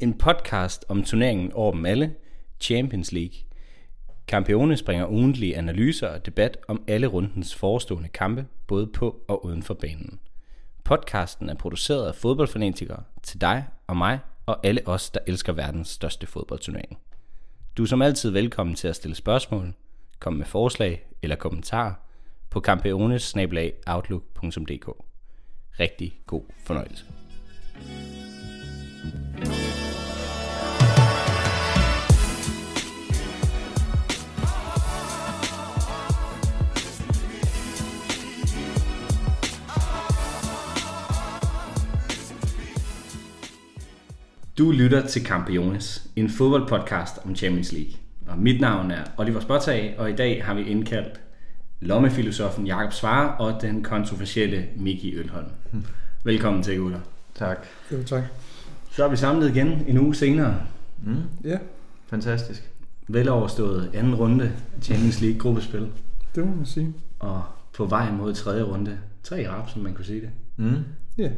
En podcast om turneringen over dem alle, Champions League. Campione springer ugentlige analyser og debat om alle rundens forestående kampe, både på og uden for banen. Podcasten er produceret af fodboldfanatikere til dig og mig og alle os, der elsker verdens største fodboldturnering. Du er som altid velkommen til at stille spørgsmål, komme med forslag eller kommentarer på campeones Rigtig god fornøjelse. Du lytter til Campiones, en fodboldpodcast om Champions League. Og mit navn er Oliver Spotag, og i dag har vi indkaldt lommefilosofen Jakob Svare og den kontroversielle Miki Ølholm. Velkommen til, gutter. Tak. Jo, tak. Så er vi samlet igen en uge senere. Mm. Ja, Fantastisk. Veloverstået anden runde Champions League gruppespil. det må man sige. Og på vej mod tredje runde. Tre rap, som man kunne sige det. Mm. Ja,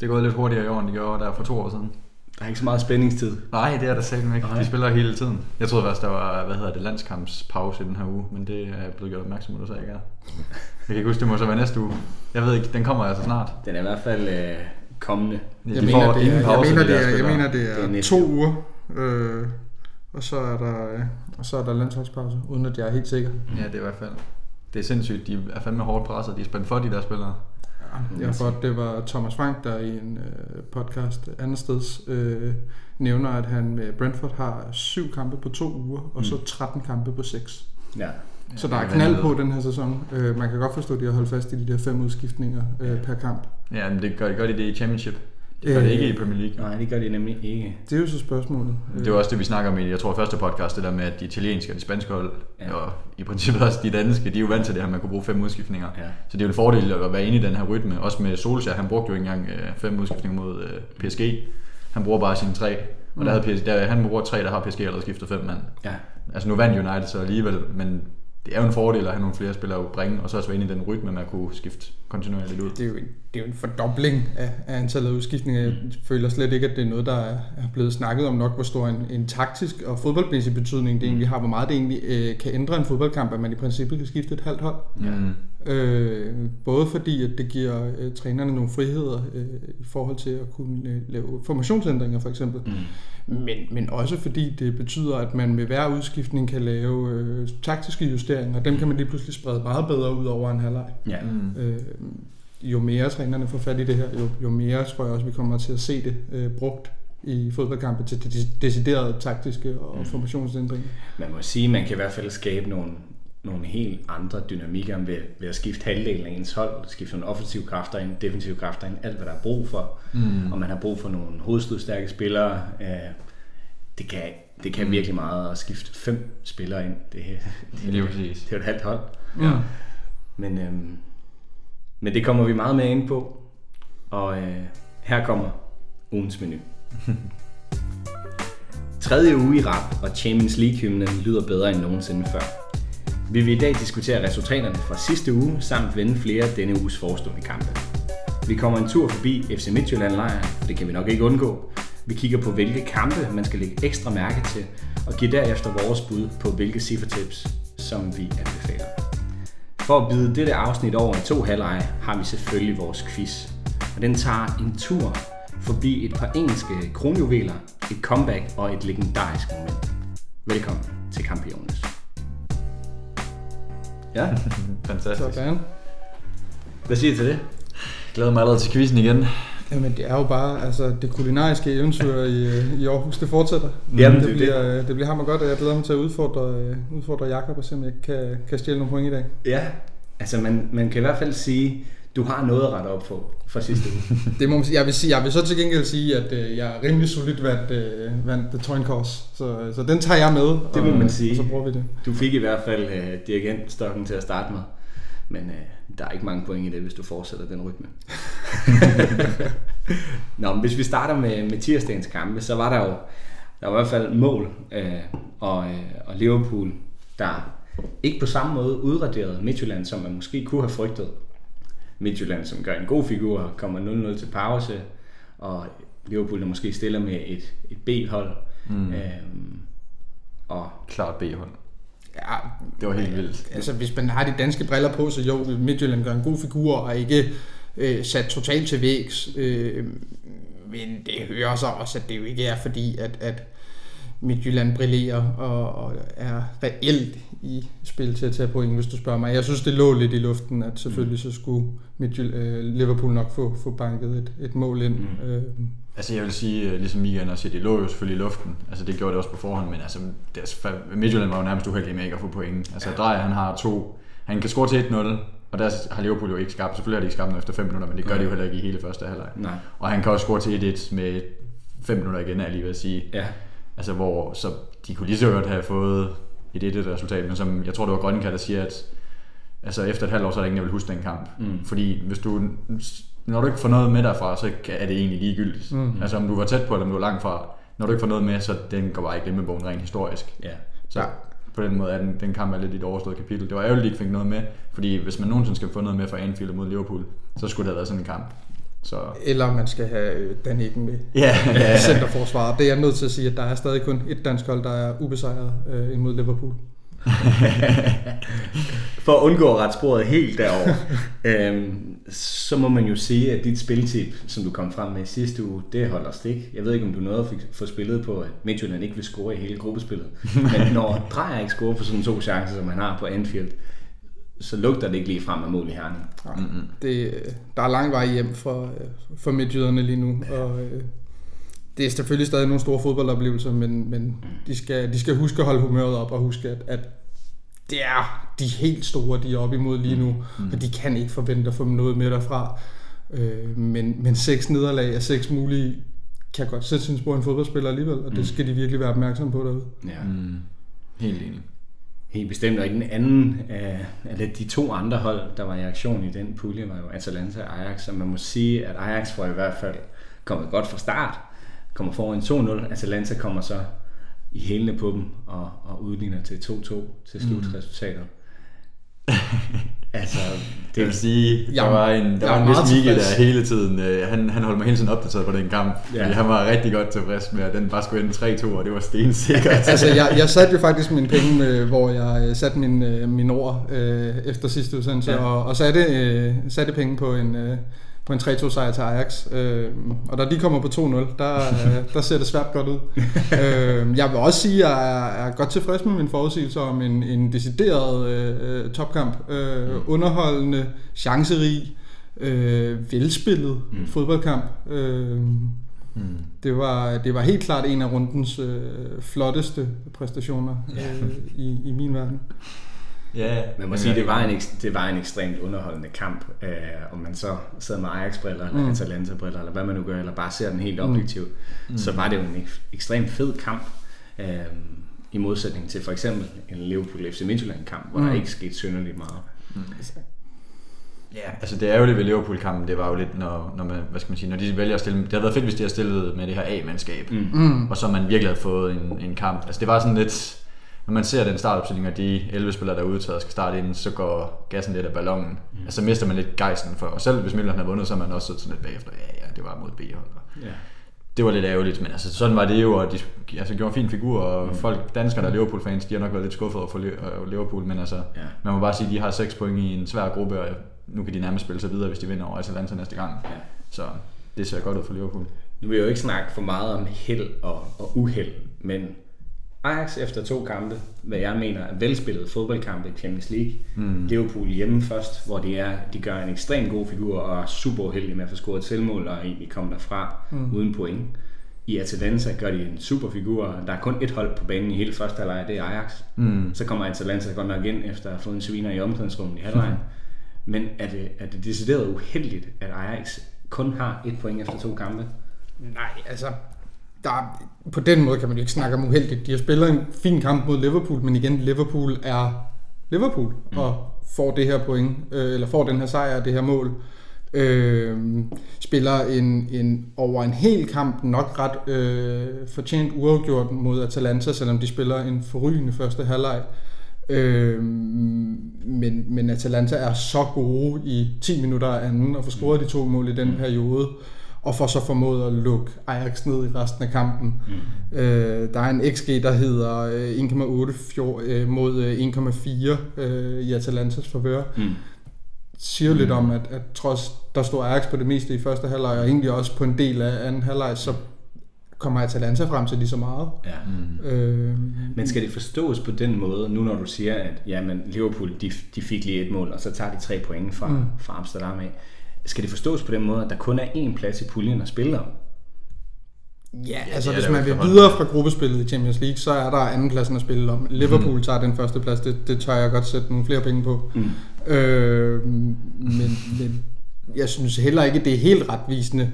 Det er gået lidt hurtigere i år, end det gjorde der for to år siden. Der er ikke så meget spændingstid. Nej, det er der selv ikke. Nej. De spiller hele tiden. Jeg troede først, der var, hvad hedder det, landskampspause i den her uge, men det er jeg blevet gjort opmærksom på, du sagde ikke er. Jeg kan ikke huske, det må så være næste uge. Jeg ved ikke, den kommer altså snart. Den er i hvert fald øh, kommende. De jeg, får mener, det er, ingen jeg, pause, mener, de det der er, jeg mener, det Det er er, næste to uge. uger, øh, og så er der, øh, og så er der landsholdspause, uden at jeg er helt sikker. Ja, det er i hvert fald. Det er sindssygt. De er fandme hårdt presset. De er spændt for de der spillere. Ja, jeg har godt, det var Thomas Frank, der i en øh, podcast andet steds øh, nævner, at han med Brentford har syv kampe på to uger, og så Mm. 13 kampe på seks. Ja. Så der er knald på den her sæson. Øh, man kan godt forstå, at de har holdt fast i de der fem udskiftninger øh, per kamp. Ja, men det gør, gør de det i Championship. De gør det Øh, ikke i Premier League. Nej, det gør de nemlig ikke. Det er jo så spørgsmålet. Det var også det, vi snakker om i, jeg tror, første podcast, det der med, at de italienske og de spanske hold, Ja. ja. og i princippet også de danske, de er jo vant til det her, man kunne bruge fem udskiftninger. Ja. Så det er jo en fordel at være inde i den her rytme. Også med Solskjaer, han brugte jo ikke engang øh, fem udskiftninger mod øh, PSG. Han bruger bare sine tre. Og der Mm. havde PSG, der, han bruger tre, der har PSG allerede skiftet fem mand. Ja. Altså nu vandt United så alligevel, men det er jo en fordel at have nogle flere spillere at bringe, og så også være inde i den rytme, man kunne skifte kontinuerligt ud. det er jo en, det er jo en fordobling af, af antallet af udskiftninger. Jeg føler slet ikke, at det er noget, der er er blevet snakket om nok, hvor stor en, en taktisk og fodboldmæssig betydning det egentlig har, hvor meget det egentlig øh, kan ændre en fodboldkamp, at man i princippet kan skifte et halvt hold. Ja. Mm. Øh, både fordi, at det giver øh, trænerne nogle friheder øh, i forhold til at kunne øh, lave formationsændringer for eksempel, Mm. men, men også fordi det betyder, at man med hver udskiftning kan lave øh, taktiske justeringer. Dem kan man lige pludselig sprede meget bedre ud over en halvleg. Ja. Mm. Øh, jo mere trænerne får fat i det her, jo, jo mere tror jeg også, vi kommer til at se det øh, brugt i fodboldkampe til de deciderede taktiske og Mm. formationsændringer. Man må sige, at man kan i hvert fald skabe nogle, nogle helt andre dynamikker ved, ved at skifte halvdelen af ens hold, skifte nogle offensive kræfter ind, defensive kræfter ind, alt hvad der er brug for. Mm. Og man har brug for nogle hovedstødstærke spillere. Øh, det kan, det kan Mm. virkelig meget at skifte fem spillere ind. Det, det, det, præcis. det er jo et halvt hold. Ja. Men, øhm, men det kommer vi meget mere ind på. Og øh, her kommer ugens menu. Tredje uge i rap, og Champions League-hymnen lyder bedre end nogensinde før. Vi vil i dag diskutere resultaterne fra sidste uge, samt vende flere af denne uges forestående kampe. Vi kommer en tur forbi FC Midtjylland-lejren, for det kan vi nok ikke undgå. Vi kigger på, hvilke kampe man skal lægge ekstra mærke til, og giver derefter vores bud på, hvilke cifretips, som vi anbefaler. For at bide dette afsnit over i to halvleje, har vi selvfølgelig vores quiz. Og den tager en tur forbi et par engelske kronjuveler, et comeback og et legendarisk moment. Velkommen til Campiones. Ja, Fantastisk. Sådan. hvad siger I til det? Glæder mig allerede til quizzen igen. Jamen det er jo bare, altså det kulinariske eventyr i, øh, i Aarhus, det fortsætter. Jamen, det det, bliver, det. det bliver hammer godt, og jeg glæder mig til at udfordre, øh, udfordre Jakob og se, om jeg kan, kan stjæle nogle point i dag. Ja, altså man, man kan i hvert fald sige, du har noget at rette op på fra sidste uge. Det må man sige. Jeg vil, sige, jeg vil så til gengæld sige, at øh, jeg er rimelig solidt vandt, øh, vandt The Toyn Course. Så, så den tager jeg med. Det må og, man sige. Og så bruger vi det. Du fik i hvert fald øh, dirigentstokken til at starte med. Men øh, der er ikke mange point i det, hvis du fortsætter den rytme. Nå, men hvis vi starter med, med tirsdagens kampe, så var der jo der var i hvert fald mål øh, og, øh, og Liverpool, der ikke på samme måde udraderede Midtjylland, som man måske kunne have frygtet. Midtjylland, som gør en god figur, kommer 0-0 til pause, og Liverpool, der måske stiller med et, et B-hold. Mm. Øhm, og Klart B-hold. Ja, Det var helt vildt. altså hvis man har de danske briller på, så jo, Midtjylland gør en god figur og ikke øh, sat totalt til vægs. Øh, men det hører så også, at det jo ikke er fordi, at, at Midtjylland brillerer og, og er reelt i spil til at tage point, hvis du spørger mig. Jeg synes, det lå lidt i luften, at selvfølgelig så skulle Midtjylland, øh, Liverpool nok få, få banket et, et mål ind. Mm. Øh, Altså jeg vil sige, øh, ligesom Mikael også siger, det lå jo selvfølgelig i luften. Altså det gjorde det også på forhånd, men altså deres, Midtjylland var jo nærmest uheldig med ikke at få point. Altså Drejer, han har to, han kan score til 1-0, og der har Liverpool jo ikke skabt. Selvfølgelig har de ikke skabt den efter 5 minutter, men det gør de jo heller ikke i hele første halvleg. nej. Og han kan også score til 1-1 med 5 minutter igen, er jeg lige ved at sige. Ja, Altså hvor, så de kunne lige så godt have fået et 1 resultat, men som jeg tror det var Grønka, der siger, at altså efter et halvt år, så er der ingen, der vil huske den kamp. Mm. Fordi hvis du, når du ikke får noget med derfra, så er det egentlig ligegyldigt. Mm. Altså om du var tæt på, eller om du var langt fra, når du ikke får noget med, så den går bare i glemmebogen rent historisk. ja. Så ja. på den måde er den, den kamp er lidt et overstået kapitel. Det var ærgerligt, at de ikke fik noget med, fordi hvis man nogensinde skal få noget med fra Anfield mod Liverpool, så skulle det have været sådan en kamp. Så eller man skal have øh, Dan Eggen med. ja, ja, ja. centerforsvar. Det er jeg nødt til at sige, at der er stadig kun et dansk hold, der er ubesejret øh, imod Liverpool. For at undgå at rette sporet helt derover, øhm, så må man jo sige, at dit spiltip, som du kom frem med i sidste uge, det holder stik. Jeg ved ikke, om du nåede at få spillet på, at Midtjylland ikke vil score i hele gruppespillet. Men når Drejer ikke scorer på sådan to chancer, som han har på Anfield, så lugter det ikke lige frem af mål i herning. Mm-hmm. Det, øh, der er lang vej hjem for, øh, for midtjyderne lige nu, og øh, det er selvfølgelig stadig nogle store fodboldoplevelser, men, men de, skal, de skal huske at holde humøret op og huske, at, at det er de helt store, de er oppe imod lige nu, mm. og de kan ikke forvente at få noget med derfra. Øh, men, men seks nederlag af seks mulige kan godt sætte sin spor i en fodboldspiller alligevel, og det skal de virkelig være opmærksom på derude. Ja. Mm, helt enig. Helt bestemt, og i den anden af, af de to andre hold, der var i aktion i den pulje, var jo Atalanta og Ajax, så man må sige, at Ajax får i hvert fald kommet godt fra start, kommer foran 2-0, Atalanta kommer så i hælene på dem og, og udligner til 2-2 til slutresultatet. altså, Det vil sige, der var en, der var en vis tilfreds. der hele tiden. øh, Han, han holdt mig hele tiden opdateret på den kamp. Ja. Ja. Han var rigtig godt tilfreds med, at den bare skulle ende 3-2, og det var stensikkert. altså, jeg, jeg satte jo faktisk mine penge, med, hvor jeg øh, satte min, øh, mine ord øh, efter sidste udsendelse, ja. og, og satte, øh, satte penge på en, øh, på en 3-2 sejr til Ajax. Øh, og da de kommer på 2-0, der, øh, der ser det svært godt ud. øh, jeg vil også sige, at jeg er, er godt tilfreds med min forudsigelse om en, en decideret øh, topkamp. Øh, underholdende, chancerig, øh, velspillet mm. fodboldkamp. Øh, Mm. det var, det var helt klart en af rundens øh, flotteste præstationer øh, i, i min verden. Ja, man må sige, det var, en, det var en ekstremt underholdende kamp, øh, om man så sidder med Ajax-briller, eller Mm. Atalanta-briller, eller hvad man nu gør, eller bare ser den helt objektivt, mm. så var det jo en ek- ekstremt fed kamp, øh, i modsætning til for eksempel en Liverpool FC Midtjylland-kamp, hvor mm. der ikke skete synderligt meget. Ja, altså det ærgerlige ved Liverpool-kampen, det var jo lidt, når, når, man, hvad skal man sige, når de vælger at stille, det havde været fedt, hvis de havde stillet med det her A-mandskab, mm. Mm. og så man virkelig havde fået en, en kamp. Altså det var sådan lidt, når man ser den startopstilling, og de 11 spillere, der er udtaget og skal starte ind, så går gassen lidt af ballonen. Mm. Altså så mister man lidt gejsten for, og selv hvis Midtjylland havde vundet, så er man også sådan lidt bagefter, ja, ja, det var mod B-hold. Ja. Det var lidt ærgerligt, men altså, sådan var det jo, og de altså, gjorde en fin figur, og mm. folk, danskere, der er Liverpool-fans, de har nok været lidt skuffet over øh, Liverpool, men altså, Ja. man må bare sige, at de har 6 point i en svær gruppe, og nu kan de nærmest spille sig videre, hvis de vinder over Atalanta næste gang. Ja. Så det ser godt ud for Liverpool. Nu vil jeg jo ikke snakke for meget om held og, og uheld, men Ajax efter to kampe, hvad jeg mener er velspillet fodboldkampe i Champions League. Mm. Liverpool hjemme først, hvor de, er, de gør en ekstremt god figur og er super uheldige med at få scoret et selvmål og egentlig komme derfra mm. uden point. I Atalanta gør de en super figur. Der er kun et hold på banen i hele første halvleg, det er Ajax. Mm. Så kommer Atalanta godt nok ind efter at have fået en sviner i omklædningsrummet i halvlejen. Mm. Men er det, er det decideret uheldigt, at Ajax kun har et point efter to kampe? Nej, altså, der, på den måde kan man jo ikke snakke om uheldigt. De har spillet en fin kamp mod Liverpool, men igen, Liverpool er Liverpool, mm. og får det her point, øh, eller får den her sejr, det her mål. Øh, spiller en, en over en hel kamp nok ret øh, fortjent uafgjort mod Atalanta, selvom de spiller en forrygende første halvleg. Øh, men, men Atalanta er så gode i 10 minutter af anden og får scoret de to mål i den periode. Og får så formået at lukke Ajax ned i resten af kampen. Mm. Øh, der er en XG, der hedder øh, 1,8 øh, mod øh, 1,4 øh, i Atalantas favør. Mm. Siger mm. lidt om, at, at trods der stod Ajax på det meste i første halvleg, og egentlig også på en del af anden halvleg, så kommer Atalanta frem til lige så meget. Ja. Mm. Øh, men skal det forstås på den måde, nu når du siger, at jamen, Liverpool de, de fik lige et mål, og så tager de tre point fra, mm. fra Amsterdam af. Skal det forstås på den måde, at der kun er én plads i puljen at spille om? Ja, altså hvis man vil videre fra gruppespillet i Champions League, så er der andenpladsen at spille om. Liverpool mm. tager den første plads, det, det tør jeg godt sætte nogle flere penge på. Mm. Øh, men, men jeg synes heller ikke, det er helt retvisende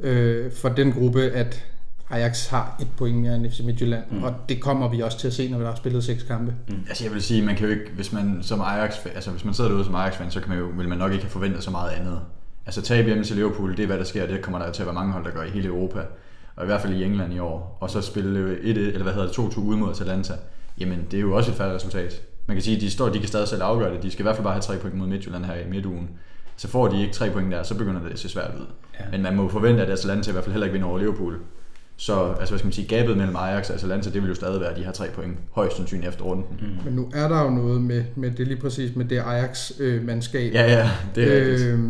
øh, for den gruppe, at Ajax har et point mere end FC Midtjylland, mm. og det kommer vi også til at se, når vi har spillet seks kampe. Mm. Altså jeg vil sige, man kan jo ikke, hvis man som Ajax, altså hvis man sidder derude som Ajax-fan, så kan man jo, vil man nok ikke have forventet så meget andet. Altså tab hjemme til Liverpool, det er hvad der sker, det kommer der til at være mange hold, der gør i hele Europa, og i hvert fald i England i år, og så spille 1 eller hvad hedder det, 2-2 ude mod Atalanta, jamen det er jo også et færdigt resultat. Man kan sige, at de står, de kan stadig selv afgøre det, de skal i hvert fald bare have tre point mod Midtjylland her i midtugen. Så får de ikke tre point der, så begynder det at se svært ud. Ja. Men man må forvente, at Atalanta i hvert fald heller ikke vinder over Liverpool. Så altså, hvad skal man sige, gabet mellem Ajax og Atalanta, det vil jo stadig være de her tre point, højst sandsynligt efter runden. Mm. Men nu er der jo noget med, med det lige præcis med det Ajax-mandskab. ja, ja, det er øh,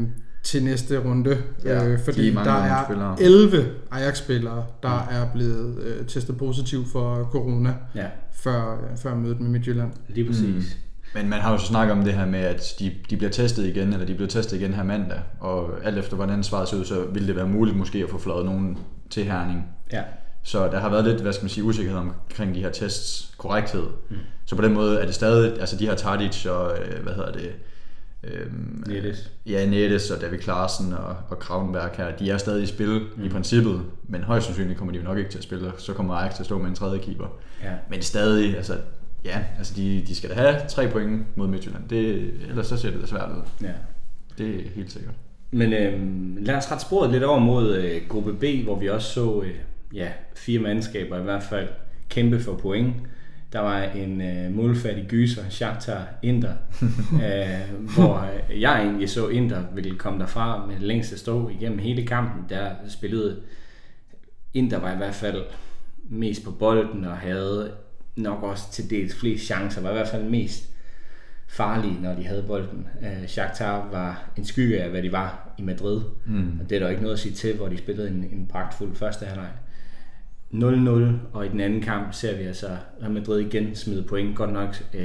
til næste runde, ja, øh, fordi de er der er spillere. 11 Ajax-spillere, der mm. er blevet øh, testet positiv for corona ja. før, øh, før mødet med Midtjylland. Lige præcis. Mm. Men man har jo så snakket om det her med, at de, de bliver testet igen, eller de bliver testet igen her mandag, og alt efter hvordan svaret ser ud, så vil det være muligt måske at få fløjet nogen til herning. Ja. Så der har været lidt, hvad skal man sige, usikkerhed omkring de her tests korrekthed. Mm. Så på den måde er det stadig, altså de her Tadic og, øh, hvad hedder det, Øhm, Nettes. Ja, Nettes og David Klaassen og, og Kravenberg her, de er stadig i spil mm. i princippet, men højst sandsynligt kommer de jo nok ikke til at spille, så kommer Ajax til at stå med en tredje keeper. Ja. Men stadig, altså Ja, altså de, de skal da have tre point mod Midtjylland. Det, ellers så ser det da svært ud. Ja. Det er helt sikkert. Men øh, lad os rette sporet lidt over mod øh, gruppe B, hvor vi også så øh, ja, fire mandskaber i hvert fald kæmpe for point. Der var en øh, målfattig gyser, Shakhtar Inter, øh, hvor øh, jeg egentlig så Inter ville komme derfra med det længste stå igennem hele kampen. Der spillede Inter var i hvert fald mest på bolden og havde nok også til dels flest chancer, var i hvert fald mest farlige, når de havde bolden. Uh, Shakhtar var en skygge af, hvad de var i Madrid, mm. og det er der ikke noget at sige til, hvor de spillede en, en pragtfuld første halvleg. 0-0, og i den anden kamp ser vi altså Real Madrid igen smide point, godt nok uh,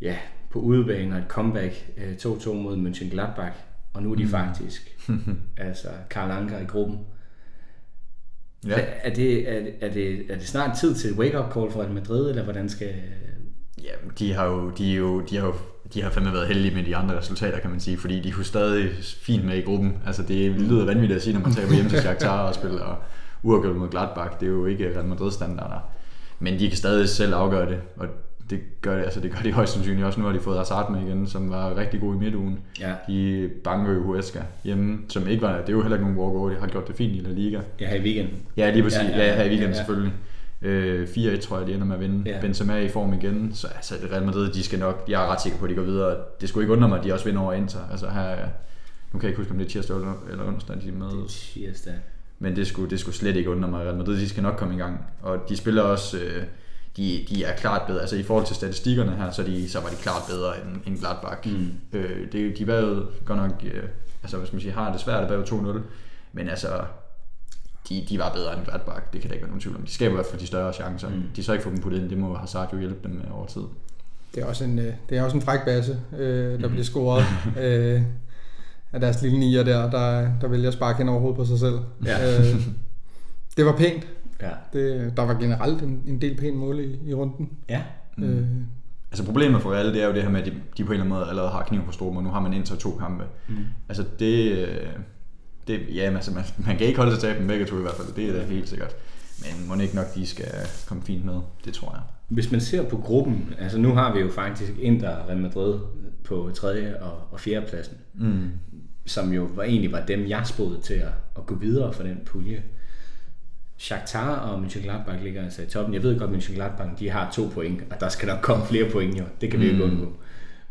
ja, på udebane og et comeback øh, 2-2 mod Mönchengladbach, og nu er de mm. faktisk altså Karl Anker i gruppen. Ja. Er, det, er, er, det, er det snart tid til wake-up call for Real Madrid, eller hvordan skal... Ja, de har jo, de er jo, de har jo de har fandme været heldige med de andre resultater, kan man sige, fordi de kunne stadig fint med i gruppen. Altså det lyder vanvittigt at sige, når man tager hjem til Shakhtar og spiller uafgjort mod Gladbach. Det er jo ikke Real Madrid-standarder. Men de kan stadig selv afgøre det, og det gør, altså det gør de højst sandsynligt også. Nu har de fået Hazard med igen, som var rigtig god i midtugen. Ja. De banker jo Huesca hjemme, som ikke var, det er jo heller ikke nogen walkover, de har gjort det fint i La Liga. Ja, her i weekenden. Ja, lige præcis. Ja, ja, ja, her i weekenden ja, ja. selvfølgelig. Øh, 4-1 tror jeg, de ender med at vinde. Ja. Benzema i form igen, så altså, Real Madrid, de skal nok, jeg er ret sikker på, at de går videre. Det skulle ikke undre mig, at de også vinder over Inter. Altså her, nu kan jeg ikke huske, om det er tirsdag eller onsdag, de er med. Det er tirsdag. Men det skulle, det skulle slet ikke undre mig. Real Madrid, de skal nok komme i gang. Og de spiller også, øh, de, de er klart bedre. Altså i forhold til statistikkerne her, så, de, så var de klart bedre end, end Gladbach. Mm. Øh, det, de var jo godt nok, øh, altså hvis man siger, har det svært at bag 2-0, men altså, de, de var bedre end Gladbach, det kan der ikke være nogen tvivl om. De skaber i hvert fald de større chancer. Mm. De så ikke få dem puttet ind, det må Hazard jo hjælpe dem med over tid. Det er også en, øh, det er også en fræk base, øh, der mm. bliver scoret. øh, af deres lille nier der, der, der vælger at sparke hen over hovedet på sig selv. Ja. øh, det var pænt. Ja. Det, der var generelt en, en del pæne mål i, i runden. Ja. Mm. Øh. Altså problemet for alle, det er jo det her med, at de, de på en eller anden måde allerede har kniv på store, og nu har man indtil to kampe. Mm. Altså det, det ja, altså man, man kan ikke holde sig til dem begge to i hvert fald, det er da helt sikkert. Men må ikke nok, de skal komme fint med, det tror jeg. Hvis man ser på gruppen, altså nu har vi jo faktisk Inter Real Madrid på tredje og, og fjerde pladsen, mm. Som jo var, egentlig var dem, jeg spåede til at, at gå videre for den pulje. Shakhtar og Mönchengladbach ligger altså i toppen. Jeg ved godt, at Mönchengladbach de har to point, og der skal nok komme flere point jo. Det kan vi mm. ikke undgå.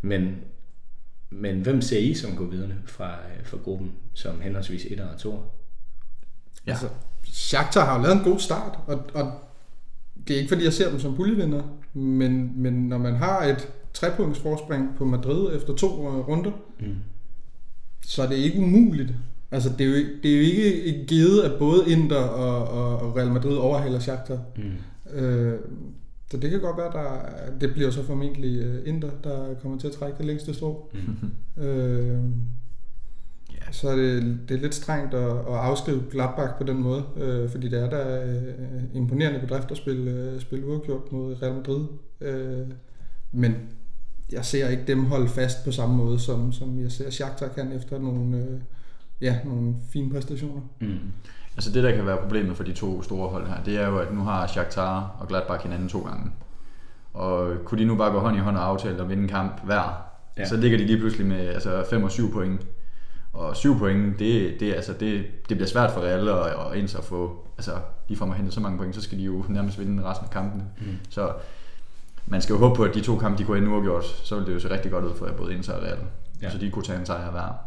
Men, men hvem ser I som går videre fra, fra gruppen, som henholdsvis 1 og 2? Ja. Altså, Shakhtar har jo lavet en god start, og, og det er ikke fordi, jeg ser dem som puljevinder, men, men når man har et trepunkts forspring på Madrid efter to øh, runder, Mm. Så er det ikke umuligt. Altså, det er jo, det er jo ikke givet, at både Inter og, og, og Real Madrid overhaler Shakhtar. Mm. Øh, så det kan godt være, der det bliver så formentlig øh, Inter, der kommer til at trække det længste strå. Mm. Øh, Ja. så er det, det er lidt strengt at, at afskrive Gladbach på den måde, øh, fordi det er da øh, imponerende bedrift at spille, øh, spille uafgjort mod Real Madrid. Øh, men jeg ser ikke dem holde fast på samme måde, som, som jeg ser Shakhtar kan efter nogle, øh, ja, nogle fine præstationer. Mm. Altså det, der kan være problemet for de to store hold her, det er jo, at nu har Shakhtar og Gladbach hinanden to gange. Og kunne de nu bare gå hånd i hånd og aftale at vinde en kamp hver, Ja. så ligger de lige pludselig med altså 5 og 7 point. Og 7 point, det, det, altså det, det bliver svært for Real at, at indse at få, altså lige for at hente så mange point, så skal de jo nærmest vinde resten af kampene. Mm. Så man skal jo håbe på, at de to kampe, de kunne ende uafgjort, så ville det jo se rigtig godt ud for både Inter og Real. Ja. Så de kunne tage en sejr hver.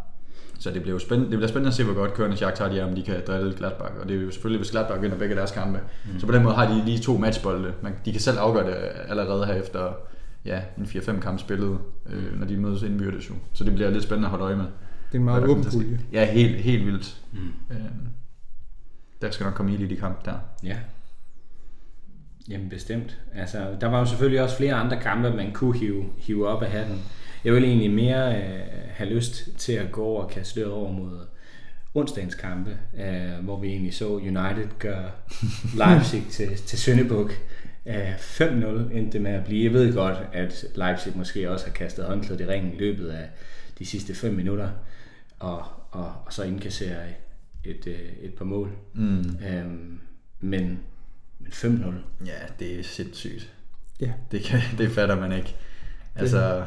Så det bliver jo spændende, det bliver spændende at se, hvor godt kørende Shakhtar de er, om de kan drille Gladbach. Og det er jo selvfølgelig, hvis Gladbach vinder begge deres kampe. Mm. Så på den måde har de lige to matchbolde. Man, de kan selv afgøre det allerede her efter ja, en 4-5 kamp spillet, øh, når de mødes indbyrdes jo. Så det bliver lidt spændende at holde øje med. Det er en meget åben pulje. Ja, helt, helt vildt. Mm. Øh, der skal nok komme ild i de kampe der. Ja. Jamen bestemt. Altså, der var jo selvfølgelig også flere andre kampe, man kunne hive, hive op af hatten. Jeg vil egentlig mere øh, have lyst til at gå og kaste døret over mod onsdagens kampe, øh, hvor vi egentlig så United gøre Leipzig til, til Søndebuk. Øh, 5-0 endte det med at blive. Jeg ved godt, at Leipzig måske også har kastet håndklædet i ringen i løbet af de sidste 5 minutter, og, og, og så indkasserer et, øh, et par mål. Mm. Øhm, men, men 5-0. Ja, det er sindssygt. Ja. Det, kan, det fatter man ikke. Altså,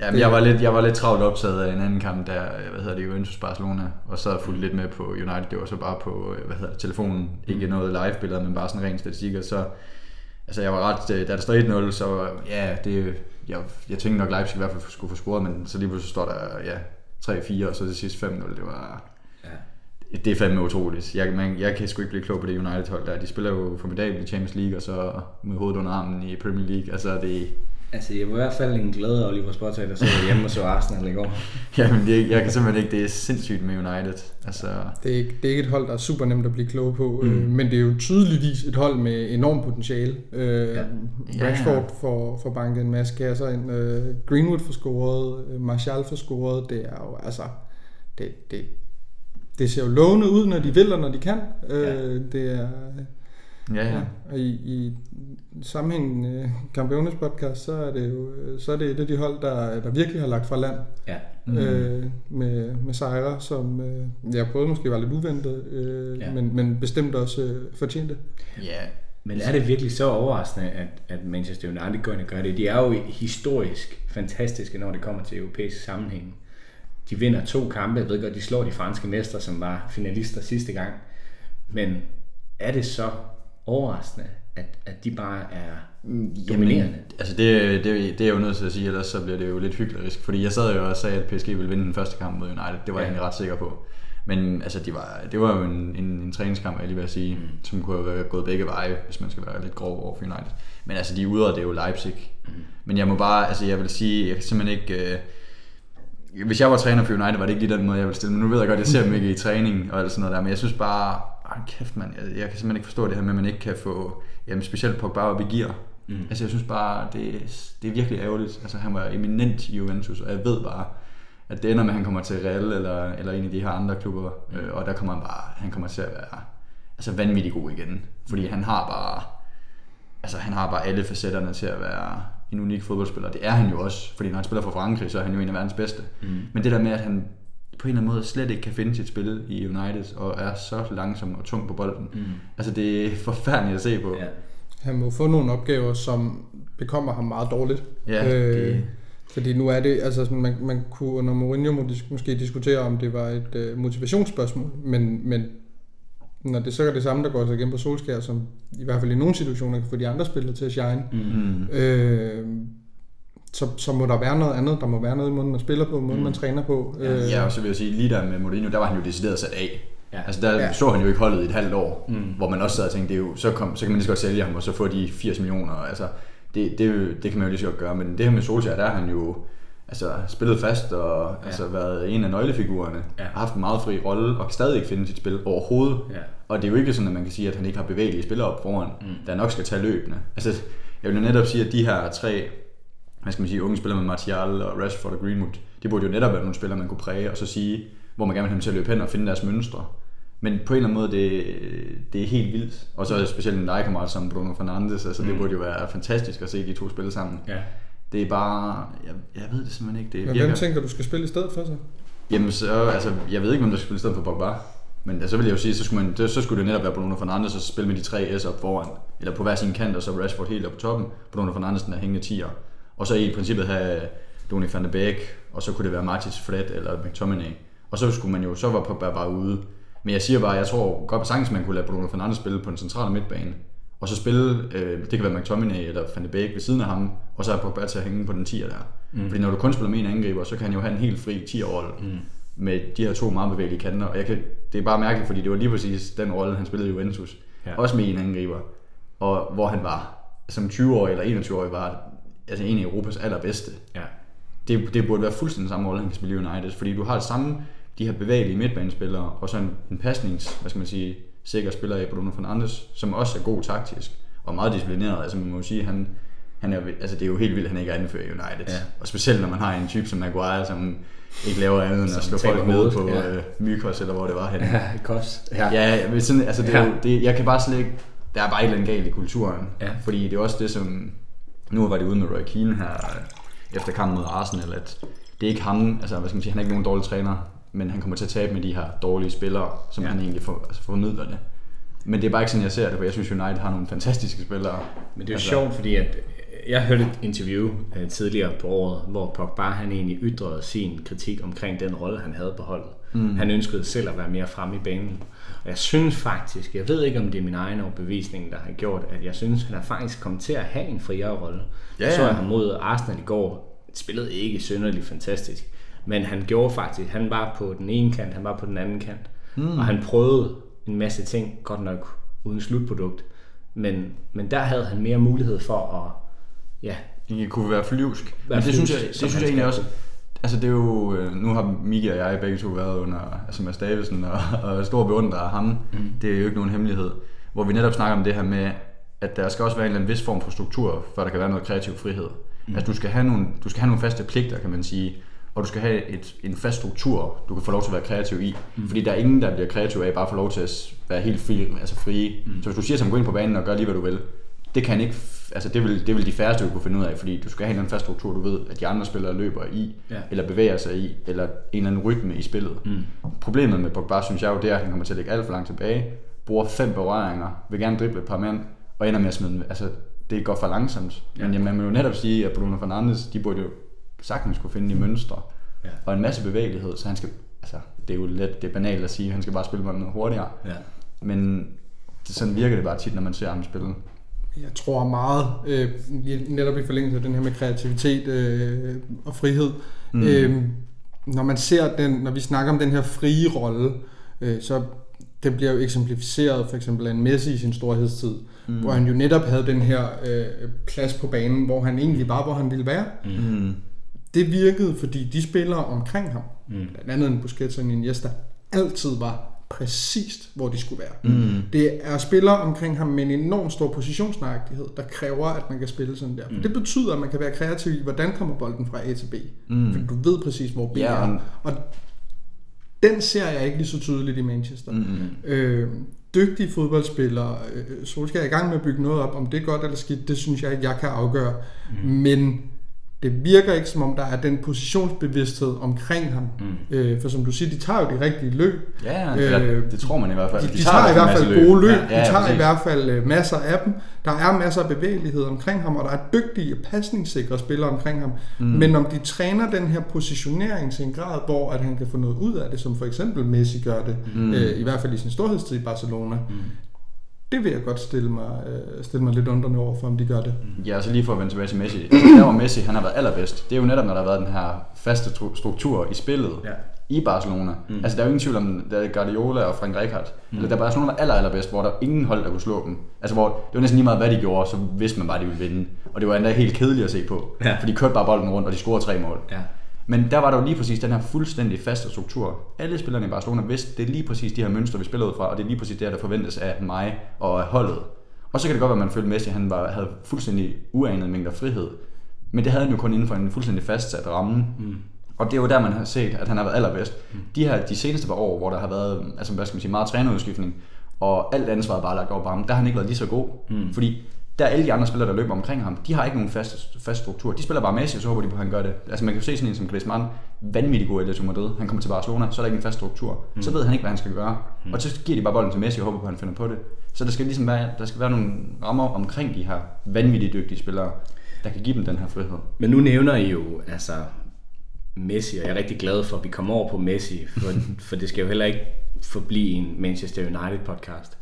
ja, det- jeg, var lidt, jeg var lidt travlt optaget af en anden kamp, der, hvad hedder det, Juventus Barcelona, og så fulgte lidt med på United, det var så bare på, hvad hedder det, telefonen, ikke noget live-billeder, men bare sådan ren statistik, og så, altså jeg var ret, øh, da der stod 1-0, så ja, det, jeg, jeg tænkte nok Leipzig i hvert fald skulle få scoret, men så lige pludselig står der, ja, 3-4, og så til sidst 5-0, det var. Det er fandme utroligt. Jeg, man, jeg kan sgu ikke blive klog på det United-hold der. De spiller jo formidabelt i Champions League, og så med hovedet under armen i Premier League. Altså, det, Altså, jeg var i hvert fald en glad Oliver Spotter, der så hjemme og så Arsenal i går. jamen, det, jeg kan simpelthen ikke, det er sindssygt med United. Altså, Det er, ikke, det er ikke et hold, der er super nemt at blive klog på, Mm. mm. øh, men det er jo tydeligvis et hold med enormt potentiale. Øh, Ja. ja. Ja. Rashford får, får banket en masse kasser ind, øh, Greenwood får scoret, øh, Martial får scoret, det er jo altså, det, det, det ser jo lovende ud, når de vil og når de kan. Øh, Ja. Det er, ja, ja. ja. Og i, i sammenhængen øh, Campiones podcast, så er det jo øh, så er det et af de hold, der, der virkelig har lagt fra land Ja. Mm. mm. øh, med, med sejre, som øh, ja, både måske var lidt uventet, øh, Ja. ja. men, men bestemt også øh, fortjente. ja. Men er det virkelig så overraskende, at, at Manchester United går ind og gør det? De er jo historisk fantastiske, når det kommer til europæisk sammenhæng. De vinder to kampe. Jeg ved godt, de slår de franske mestre, som var finalister sidste gang. Men er det så overraskende, at, at de bare er dominerende? Altså det, det, det er jeg jo nødt til at sige, ellers så bliver det jo lidt hyklerisk. Fordi jeg sad jo og sagde, at PSG ville vinde den første kamp mod United. Det var Ja. jeg egentlig ret sikker på. Men altså, de var, det var jo en, en, en træningskamp, jeg lige vil sige, mm. som kunne have gået begge veje, hvis man skal være lidt grov over for United. Men altså, de udre, det er jo Leipzig. Mm. Men jeg må bare, altså jeg vil sige, jeg kan simpelthen ikke... Øh, hvis jeg var træner for United, var det ikke lige den måde, jeg ville stille. Men nu ved jeg godt, jeg ser dem ikke i træning og alt sådan noget der. Men jeg synes bare, hold kæft mand, jeg, jeg kan simpelthen ikke forstå det her med, at man ikke kan få, jamen specielt Pogba op i gear. Mm. Altså jeg synes bare, det, det er virkelig ærgerligt. Altså han var eminent i Juventus, og jeg ved bare, at det ender med, at han kommer til Real eller, eller en af de her andre klubber, øh, og der kommer han bare, han kommer til at være altså vanvittig god igen. Fordi han har bare, altså han har bare alle facetterne til at være en unik fodboldspiller. Det er han jo også, fordi når han spiller for Frankrig, så er han jo en af verdens bedste. Mm. Men det der med, at han på en eller anden måde slet ikke kan finde sit spil i United, og er så langsom og tung på bolden. Mm. Altså det er forfærdeligt at se på. Ja. Han må få nogle opgaver, som bekommer ham meget dårligt. Ja, øh, det- Fordi nu er det, altså man, man kunne under Mourinho måske diskutere, om det var et øh, motivationsspørgsmål, men, men når det så er det samme, der går sig igen på Solskjaer, som i hvert fald i nogle situationer kan få de andre spillere til at shine, Mm. øh, så, så må der være noget andet. Der må være noget i måden, man spiller på, måden, Mm. man træner på. Ja, og så vil jeg sige, lige der med Mourinho, der var han jo decideret sat af. Ja. Altså der Ja. ja. så han jo ikke holdet i et halvt år, mm. hvor man også sad og tænkte, det er jo, så, kom, så kan man lige så godt sælge ham, og så få de 80 millioner. Altså, det, det, er jo- det kan man jo lige så godt gøre, men det her med Solskjaer, der har han jo altså, spillet fast og ja. altså, været en af nøglefigurerne, Ja. har haft en meget fri rolle og kan stadig ikke finde sit spil overhovedet. Ja. Og det er jo ikke sådan, at man kan sige, at han ikke har bevægelige spillere op foran, mm. der nok skal tage løbende. Altså, jeg vil jo netop sige, at de her tre hvad skal man sige, unge spillere med Martial og Rashford og Greenwood, de burde jo netop være nogle spillere, man kunne præge, og så sige, hvor man gerne vil have dem til at løbe hen og finde deres mønstre. Men på en eller anden måde, det, det er helt vildt. Og så specielt en legekammerat som Bruno Fernandes, altså det burde jo være fantastisk at se de to spille sammen. Ja. Det er bare, jeg, jeg ved det simpelthen ikke. Det Men hvem tænker du skal spille i stedet for så? Jamen så, altså, jeg ved ikke, hvem der skal spille i stedet for Pogba. Men altså, så vil jeg jo sige, så skulle, man, det, så skulle det netop være Bruno Fernandes og spille med de tre S op foran. Eller på hver sin kant, og så Rashford helt op på toppen. Bruno Fernandes den der hængende tier. Og så i princippet have Donny van de Beek, og så kunne det være Martins Fred eller McTominay. Og så skulle man jo, så var Pogba bare ude. Men jeg siger bare, jeg tror godt sagtens, man kunne lade Bruno Fernandes spille på den centrale midtbane. Og så spille, øh, det kan være McTominay eller Van de Beek ved siden af ham, og så er Pogba til at hænge på den tier der. Mm. Fordi når du kun spiller med en angriber, så kan han jo have en helt fri 10 rolle mm. med de her to meget bevægelige kanter. Og jeg kan, det er bare mærkeligt, fordi det var lige præcis den rolle, han spillede i Juventus. Ja. Også med en angriber. Og hvor han var, som 20-årig eller 21-årig, var altså en af Europas allerbedste. Ja. Det, det burde være fuldstændig samme rolle, han kan spille i United. Fordi du har det samme, de her bevægelige midtbanespillere, og så en, en pasnings, hvad skal man sige, sikker spiller i Bruno Fernandes, som også er god taktisk, og meget disciplineret. Altså man må jo sige, han, han er, altså det er jo helt vildt, at han ikke er anført i United. Ja. Og specielt når man har en type som Maguire, som ikke laver andet end at slå folk ned på ja. øh, Mykos, eller hvor det var henne. Ja, kost. Ja. Ja, men sådan, altså det, er Ja. jo, det, jeg kan bare slet ikke, der er bare et eller andet galt i kulturen. Ja. Fordi det er også det, som, nu var det ude med Roy Keane her, efter kampen mod Arsenal, at det er ikke ham, altså hvad skal man sige, han er ikke nogen dårlig træner, men han kommer til at tabe med de her dårlige spillere, som Ja. ja. han egentlig for, altså formidler det. Men det er bare ikke sådan, jeg ser det, for jeg synes, United har nogle fantastiske spillere. Men det er jo sjovt, fordi at øh, jeg hørte et interview øh, tidligere på året, hvor Pogba han egentlig ytrede sin kritik omkring den rolle, han havde på holdet. Mm. Han ønskede selv at være mere fremme i banen. Og jeg synes faktisk, jeg ved ikke om det er min egen overbevisning, der har gjort, at jeg synes, han er faktisk kommet til at have en friere rolle. Ja, Jeg så ja. jeg ham mod Arsenal i går, spillede ikke synderligt fantastisk, men han gjorde faktisk, han var på den ene kant, han var på den anden kant, mm. og han prøvede en masse ting, godt nok uden slutprodukt, men, men der havde han mere mulighed for at, ja, Det kunne være flyvsk. Være Men det synes jeg, flyvsk, det synes jeg egentlig også, altså det er jo, øh, nu har Miki og jeg begge to været under, altså Mads Davidsen og, og stor beundrer af ham, mm. det er jo ikke nogen hemmelighed, hvor vi netop snakker om det her med, at der skal også være en eller anden vis form for struktur, for der kan være noget kreativ frihed. Mm. Altså du skal, have nogle, du skal have nogle faste pligter, kan man sige, og du skal have et, en fast struktur, du kan få lov til at være kreativ i. Mm. Fordi der er ingen, der bliver kreativ af bare at få lov til at være helt fri, altså frie. Mm. Så hvis du siger til ham, gå ind på banen og gør lige, hvad du vil, det kan ikke, altså det vil, det vil de færreste jo kunne finde ud af, fordi du skal have en eller anden fast struktur, du ved, at de andre spillere løber i, Ja. eller bevæger sig i, eller en eller anden rytme i spillet. Mm. Problemet med Pogba, synes jeg jo, det er, at han kommer til at ligge alt for langt tilbage, bruger fem berøringer, vil gerne drible et par mænd, og ender med at smide altså det går for langsomt. Ja. Men ja, man må jo netop sige, at Bruno Fernandes, de burde jo sagtens kunne finde de mønstre, Ja. og en masse bevægelighed, så han skal, altså det er jo lidt, det er banalt at sige, at han skal bare spille med noget hurtigere, ja. men det, sådan virker det bare tit, når man ser ham spille. Jeg tror meget, øh, i- netop i forlængelse af den her med kreativitet øh, og frihed. Mm. Øh, når man ser den, når vi snakker om den her frie rolle, øh, så det bliver jo eksemplificeret for eksempel af en Messi i sin storhedstid, mm. hvor han jo netop havde den her øh, plads på banen, hvor han egentlig var, hvor han ville være. Mm. Det virkede, fordi de spillere omkring ham, mm. blandt andet en Busquets og en Iniesta, altid var præcist, hvor de skulle være. Mm. Det er spillere omkring ham med en enorm stor positionsnøjagtighed, der kræver, at man kan spille sådan der. For det betyder, at man kan være kreativ i, hvordan kommer bolden fra A til B. Mm. For du ved præcis, hvor B Ja, er. og- Og den ser jeg ikke lige så tydeligt i Manchester. Mm. Øh, dygtige fodboldspillere, øh, Solskjaer er i gang med at bygge noget op, om det er godt eller skidt, det synes jeg ikke, jeg kan afgøre. Mm. Men det virker ikke som om, der er den positionsbevidsthed omkring ham. Mm. Øh, for som du siger, de tager jo de rigtige løb. Ja, Øh, det tror man i hvert fald. De, de, de tager, i en hvert fald gode løb, Ja, de ja, tager i præcis. hvert fald øh, masser af dem. Der er masser af bevægelighed omkring ham, og der er dygtige, pasningssikre spillere omkring ham. Mm. Men om de træner den her positionering til en grad, hvor at han kan få noget ud af det, som for eksempel Messi gør det, mm. øh, i hvert fald i sin storhedstid i Barcelona, mm. Det vil jeg godt stille mig, øh, stille mig lidt undrende over for, om de gør det. Ja, og så lige for at vende tilbage til Messi. Altså, der hvor Messi han har været allerbedst, det er jo netop, når der har været den her faste stru- struktur i spillet. Ja. i Barcelona. Mm. Altså der er jo ingen tvivl om, der er Guardiola og Frank Rijkaard. Mm. Eller der er Barcelona aller, allerbedst, hvor der er ingen hold, der kunne slå dem. Altså hvor det var næsten lige meget, hvad de gjorde, så vidste man bare, at de ville vinde. Og det var endda helt kedeligt at se på. Ja. For de kørte bare bolden rundt, og de scorede tre mål. Ja. Men der var der jo lige præcis den her fuldstændig faste struktur. Alle spillerne i Barcelona vidste, det er lige præcis de her mønstre, vi spiller ud fra, og det er lige præcis det der forventes af mig og af holdet. Og så kan det godt være, at man følte, at Messi han var, havde fuldstændig uanet mængder frihed. Men det havde han jo kun inden for en fuldstændig fastsat ramme. Mm. Og det er jo der, man har set, at han har været allerbedst. Mm. De her de seneste par år, hvor der har været altså, hvad skal man sige, meget trænerudskiftning, og alt ansvaret bare lagt over på ham, der har han ikke været lige så god. Mm. Fordi der er alle de andre spillere, der løber omkring ham, de har ikke nogen fast, fast struktur. De spiller bare Messi, og så håber de på, at han gør det. Altså man kan jo se sådan en som Griezmann, vanvittig god Atletico Madrid. Han kommer til Barcelona, så er der ikke en fast struktur. Mm. Så ved han ikke, hvad han skal gøre. Mm. Og så giver de bare bolden til Messi og håber på, at han finder på det. Så der skal ligesom være, der skal være nogle rammer omkring de her vanvittigt dygtige spillere, der kan give dem den her frihed. Men nu nævner I jo altså Messi, og jeg er rigtig glad for, at vi kommer over på Messi, for, for det skal jo heller ikke forblive en Manchester United podcast.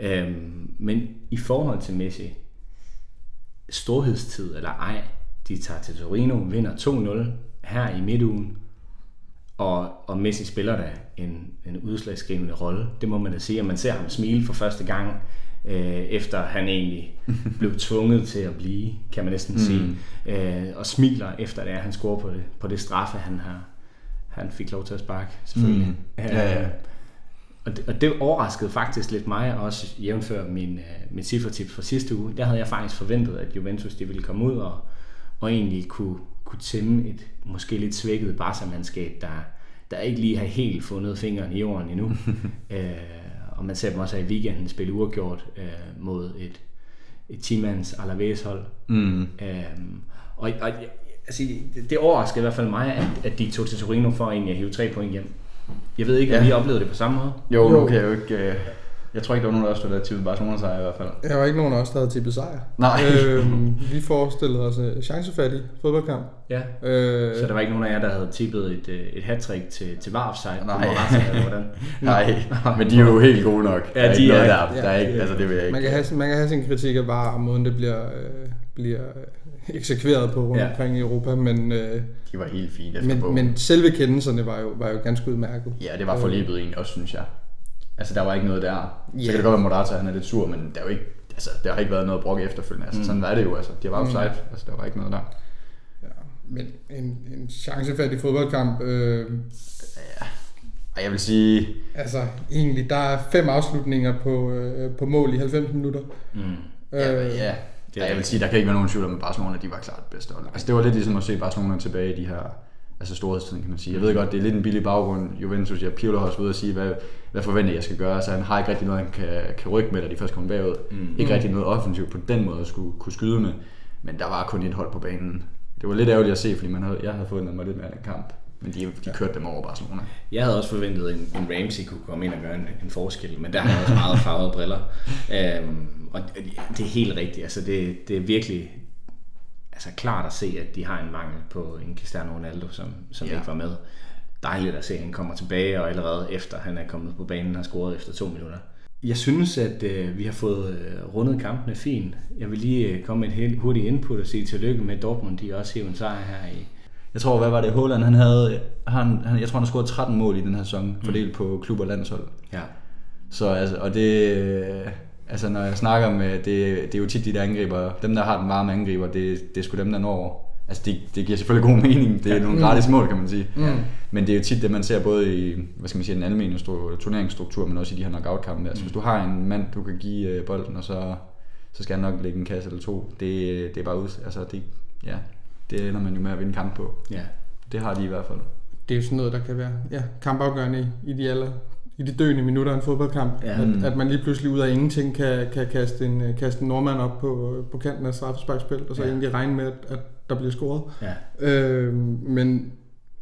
Øhm, men i forhold til Messi, storhedstid eller ej, de tager til Torino, vinder 2-0 her i midtugen, og, og Messi spiller da en, en udslagsgivende rolle. Det må man da sige, at man ser ham smile for første gang, øh, efter han egentlig blev tvunget til at blive, kan man næsten mm. sige, øh, og smiler efter det, at han scorer på det, på det straffe, han har han fik lov til at sparke, selvfølgelig. Mm. Ja, ja. Og det, og det overraskede faktisk lidt mig, også jævnfør min, uh, mit cifretips fra sidste uge. Der havde jeg faktisk forventet, at Juventus de ville komme ud og, og egentlig kunne, kunne tæmme et måske lidt svækket Barca-mandskab, der, der ikke lige har helt fundet fingeren i jorden endnu. uh, og man ser dem også i weekenden spille uafgjort uh, mod et, et 10-mands Alaves hold. Mm. Uh, og, og altså, det, det overraskede i hvert fald mig, at, at de tog til Torino for egentlig at hive tre point hjem. Jeg ved ikke, om ja. I oplevede det på samme måde? Jo, jo. nu kan jeg jo ikke... Øh, jeg tror ikke, der var nogen af os, der havde tippet Barcelona sejr i hvert fald. Jeg var ikke nogen af os, der havde tippet sejr. Nej. øhm, vi forestillede os en chancefattig fodboldkamp. Ja. Øh, så der var ikke nogen af jer, der havde tippet et, øh, et hat-trick til, til Varf sejr? Nej. hvordan? Nej, men de er jo helt gode nok. Ja, de er, der, der er ikke, altså det vil jeg ikke. Man kan have, man kan have sin kritik af VAR, måden det bliver, øh, bliver eksekveret på rundt ja. omkring i Europa, men, øh, de var helt fine men, men selve kendelserne var jo, var jo ganske udmærket. Ja, det var forlebet øh, egentlig også, synes jeg. Altså, der var ikke noget der. Så kan det godt være, at Morata han er lidt sur, men der, er jo ikke, altså, der har ikke været noget brok efterfølgende. Altså, mm. Sådan var det jo. Altså, det var offside. Mm. Altså, der var ikke noget der. Ja, men en, en chancefattig fodboldkamp... Øh, ja. Og jeg vil sige... Altså, egentlig, der er fem afslutninger på, øh, på mål i 90 minutter. Mm. Øh, ja, ja. Det ja, jeg vil sige, der kan ikke være nogen tvivl om, at Barcelona de var klart det bedste hold. Altså det var lidt ligesom at se Barcelona tilbage i de her altså storhedstiden, kan man sige. Jeg ved godt, det er lidt en billig baggrund. Juventus, jeg Pirlo har også ude at sige, hvad, hvad forventer jeg skal gøre. Så han har ikke rigtig noget, han kan, kan rykke med, da de først kommer bagud. Mm. Ikke rigtig noget offensivt på den måde at skulle kunne skyde med. Men der var kun et hold på banen. Det var lidt ærgerligt at se, fordi man havde, jeg havde fundet mig lidt mere af den kamp. Men de, de kørte dem over Barcelona. Jeg havde også forventet, at en, en Ramsey kunne komme ind og gøre en, en forskel, men der har også meget farvede briller. Øhm, og det er helt rigtigt. Altså det, det er virkelig altså klart at se, at de har en mangel på en Cristiano Ronaldo, som, som ja. ikke var med. Dejligt at se, at han kommer tilbage, og allerede efter han er kommet på banen har scoret efter to minutter. Jeg synes, at øh, vi har fået øh, rundet kampene fint. Jeg vil lige øh, komme med et helt hurtigt input og sige tillykke med Dortmund. De også hævet en sejr her i, jeg tror, hvad var det, Holland, han havde, han, han, jeg tror, han har scoret 13 mål i den her sæson, fordelt mm. på klub og landshold. Ja. Så altså, og det, altså når jeg snakker med, det, det er jo tit de der angriber, dem der har den varme angriber, det, det er sgu dem, der når Altså det, det giver selvfølgelig god mening, det er ja. nogle gratis mål, kan man sige. Mm. Men det er jo tit det, man ser både i hvad skal man sige, den almindelige turneringsstruktur, men også i de her knockout-kampe. Altså mm. hvis du har en mand, du kan give øh, bolden, og så, så skal han nok lægge en kasse eller to. Det, det er bare ud, altså det, ja, det ender man jo med at vinde kamp på. Ja. Det har de i hvert fald. Det er jo sådan noget, der kan være ja, kampafgørende i, i de aller i de døende minutter af en fodboldkamp, ja. at, at man lige pludselig ud af ingenting kan, kan kaste, en, kaste en nordmand op på, på kanten af straffesparkspil, og så ja. egentlig regne med, at, at der bliver scoret. Ja. Øh, men